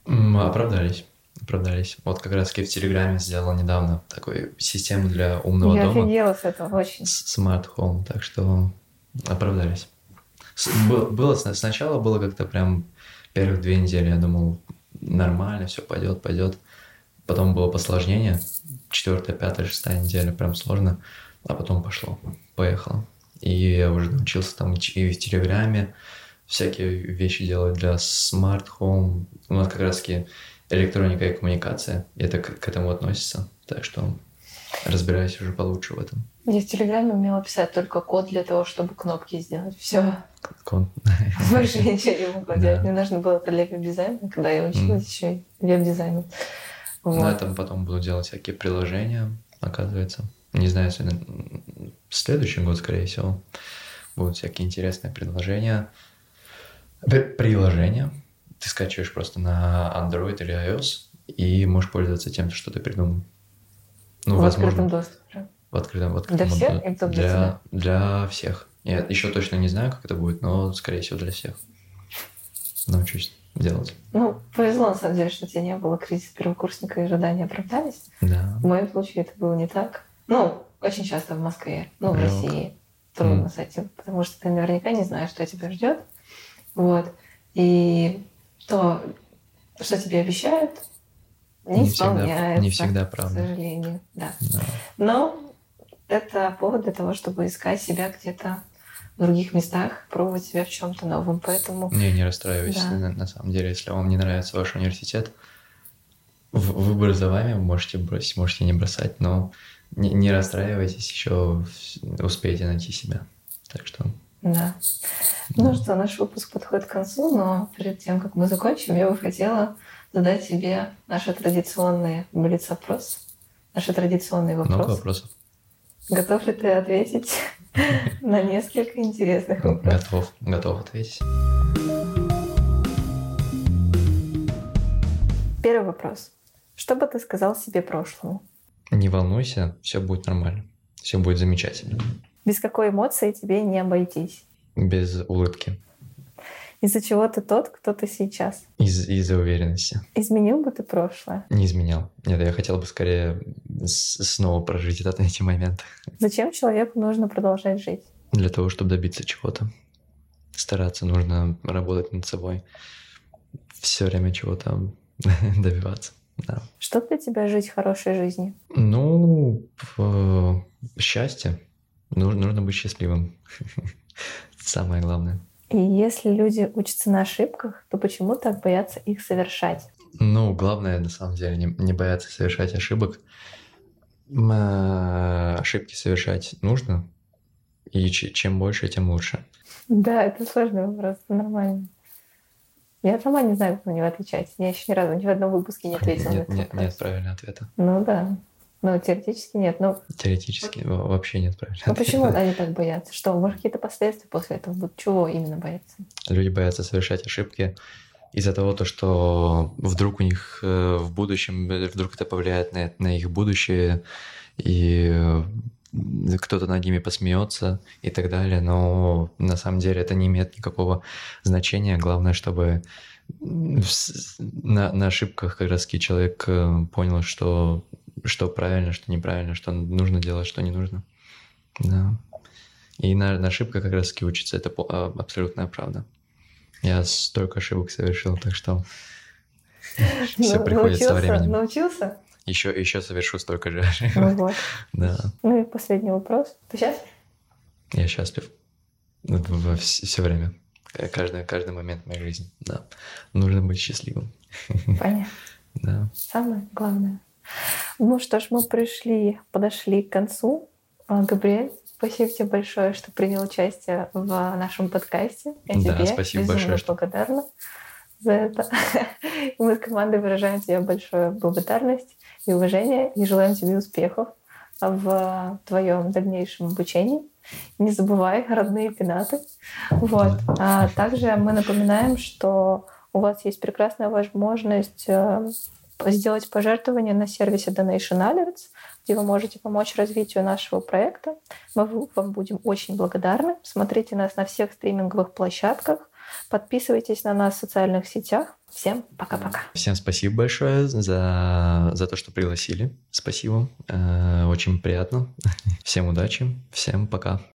Оправдались оправдались. Вот как раз в Телеграме сделал недавно такую систему для умного Я дома. Я офигела с этого очень. Smart Home, так что оправдались. Было, сначала было как-то прям первых две недели, я думал, нормально, все пойдет, пойдет. Потом было посложнение, четвертая, пятая, шестая неделя, прям сложно, а потом пошло, поехало. И я уже научился там и в Телеграме всякие вещи делать для Home. У нас как раз таки электроника и коммуникация. Это к, к этому относится. Так что разбираюсь уже получше в этом. Я в Телеграме умела писать только код для того, чтобы кнопки сделать. Все. Код. Больше ничего не могла делать. Мне нужно было это для веб-дизайна, когда я училась еще и веб-дизайну. На этом потом буду делать всякие приложения, оказывается. Не знаю, если в следующий год, скорее всего, будут всякие интересные предложения. Приложения, ты скачиваешь просто на Android или iOS и можешь пользоваться тем, что ты придумал. Ну, в возможно, открытом доступе. В открытом, в открытом Для всех для, для, для всех. Я еще точно не знаю, как это будет, но, скорее всего, для всех. Научусь делать. Ну, повезло, на самом деле, что у тебя не было кризиса первокурсника и ожидания оправдались. Да. В моем случае это было не так. Ну, очень часто в Москве, ну, в Жалко. России трудно mm. с этим, потому что ты наверняка не знаешь, что тебя ждет. Вот. И то, что тебе обещают, не, не исполняется. Всегда, не всегда правда. К сожалению, да. да. Но это повод для того, чтобы искать себя где-то в других местах, пробовать себя в чем-то новом. Поэтому... Не, не расстраивайтесь. Да. На, на самом деле, если вам не нравится ваш университет, выбор за вами, можете бросить, можете не бросать, но не, не расстраивайтесь, еще успеете найти себя. Так что да. Ну что, наш выпуск подходит к концу, но перед тем, как мы закончим, я бы хотела задать тебе наши традиционные блиц-опрос, наши традиционные вопросы. Много вопросов. Готов ли ты ответить на несколько интересных вопросов? Готов, готов ответить. Первый вопрос. Что бы ты сказал себе прошлому? Не волнуйся, все будет нормально, все будет замечательно. Без какой эмоции тебе не обойтись? Без улыбки. Из-за чего ты тот, кто ты сейчас? Из- из-за уверенности. Изменил бы ты прошлое? Не изменял. Нет, я хотел бы скорее снова прожить этот, эти моменты. Зачем человеку нужно продолжать жить? Для того, чтобы добиться чего-то. Стараться нужно работать над собой. Все время чего-то добиваться. Да. Что для тебя жить хорошей жизнью? Ну, счастье. Нужно, нужно быть счастливым. Самое главное. И если люди учатся на ошибках, то почему так боятся их совершать? Ну, главное, на самом деле, не, не бояться совершать ошибок. Э, ошибки совершать нужно, и чем больше, тем лучше. Да, это сложный вопрос, нормально. Я сама не знаю, как на него отвечать. Я еще ни разу ни в одном выпуске не ответила нет, на этот нет, вопрос. Нет правильного ответа. Ну да. Ну, теоретически нет. Ну, теоретически вообще нет правильно. Ну, почему они так боятся? Что, может, какие-то последствия после этого будут? Чего именно боятся? Люди боятся совершать ошибки из-за того, то, что вдруг у них э, в будущем, э, вдруг это повлияет на, на их будущее, и э, кто-то над ними посмеется и так далее, но на самом деле это не имеет никакого значения. Главное, чтобы на, на ошибках как раз человек понял, что что правильно, что неправильно, что нужно делать, что не нужно. Да. И на, на ошибках как раз таки учиться, это а, абсолютная правда. Я столько ошибок совершил, так что все приходит научился, со временем. Научился? Еще, еще совершу столько же ошибок. Ну вот. Да, Ну и последний вопрос. Ты сейчас? я счастлив все время. Э, Каждый, каждый момент моей жизни, да. Нужно быть счастливым. Понятно. Да. Самое главное. Ну что ж, мы пришли, подошли к концу. А, Габриэль, спасибо тебе большое, что принял участие в нашем подкасте. Я Да, тебе спасибо большое, что- благодарна за это. Мы с командой выражаем тебе большую благодарность и уважение и желаем тебе успехов в твоем дальнейшем обучении. Не забывай родные пенаты. Вот. А также мы напоминаем, что у вас есть прекрасная возможность э, сделать пожертвование на сервисе Donation Alerts, где вы можете помочь развитию нашего проекта. Мы вам будем очень благодарны. Смотрите нас на всех стриминговых площадках. Подписывайтесь на нас в социальных сетях. Всем пока-пока. Всем спасибо большое за, за то, что пригласили. Спасибо. Э, Очень приятно. Всем удачи. Всем пока.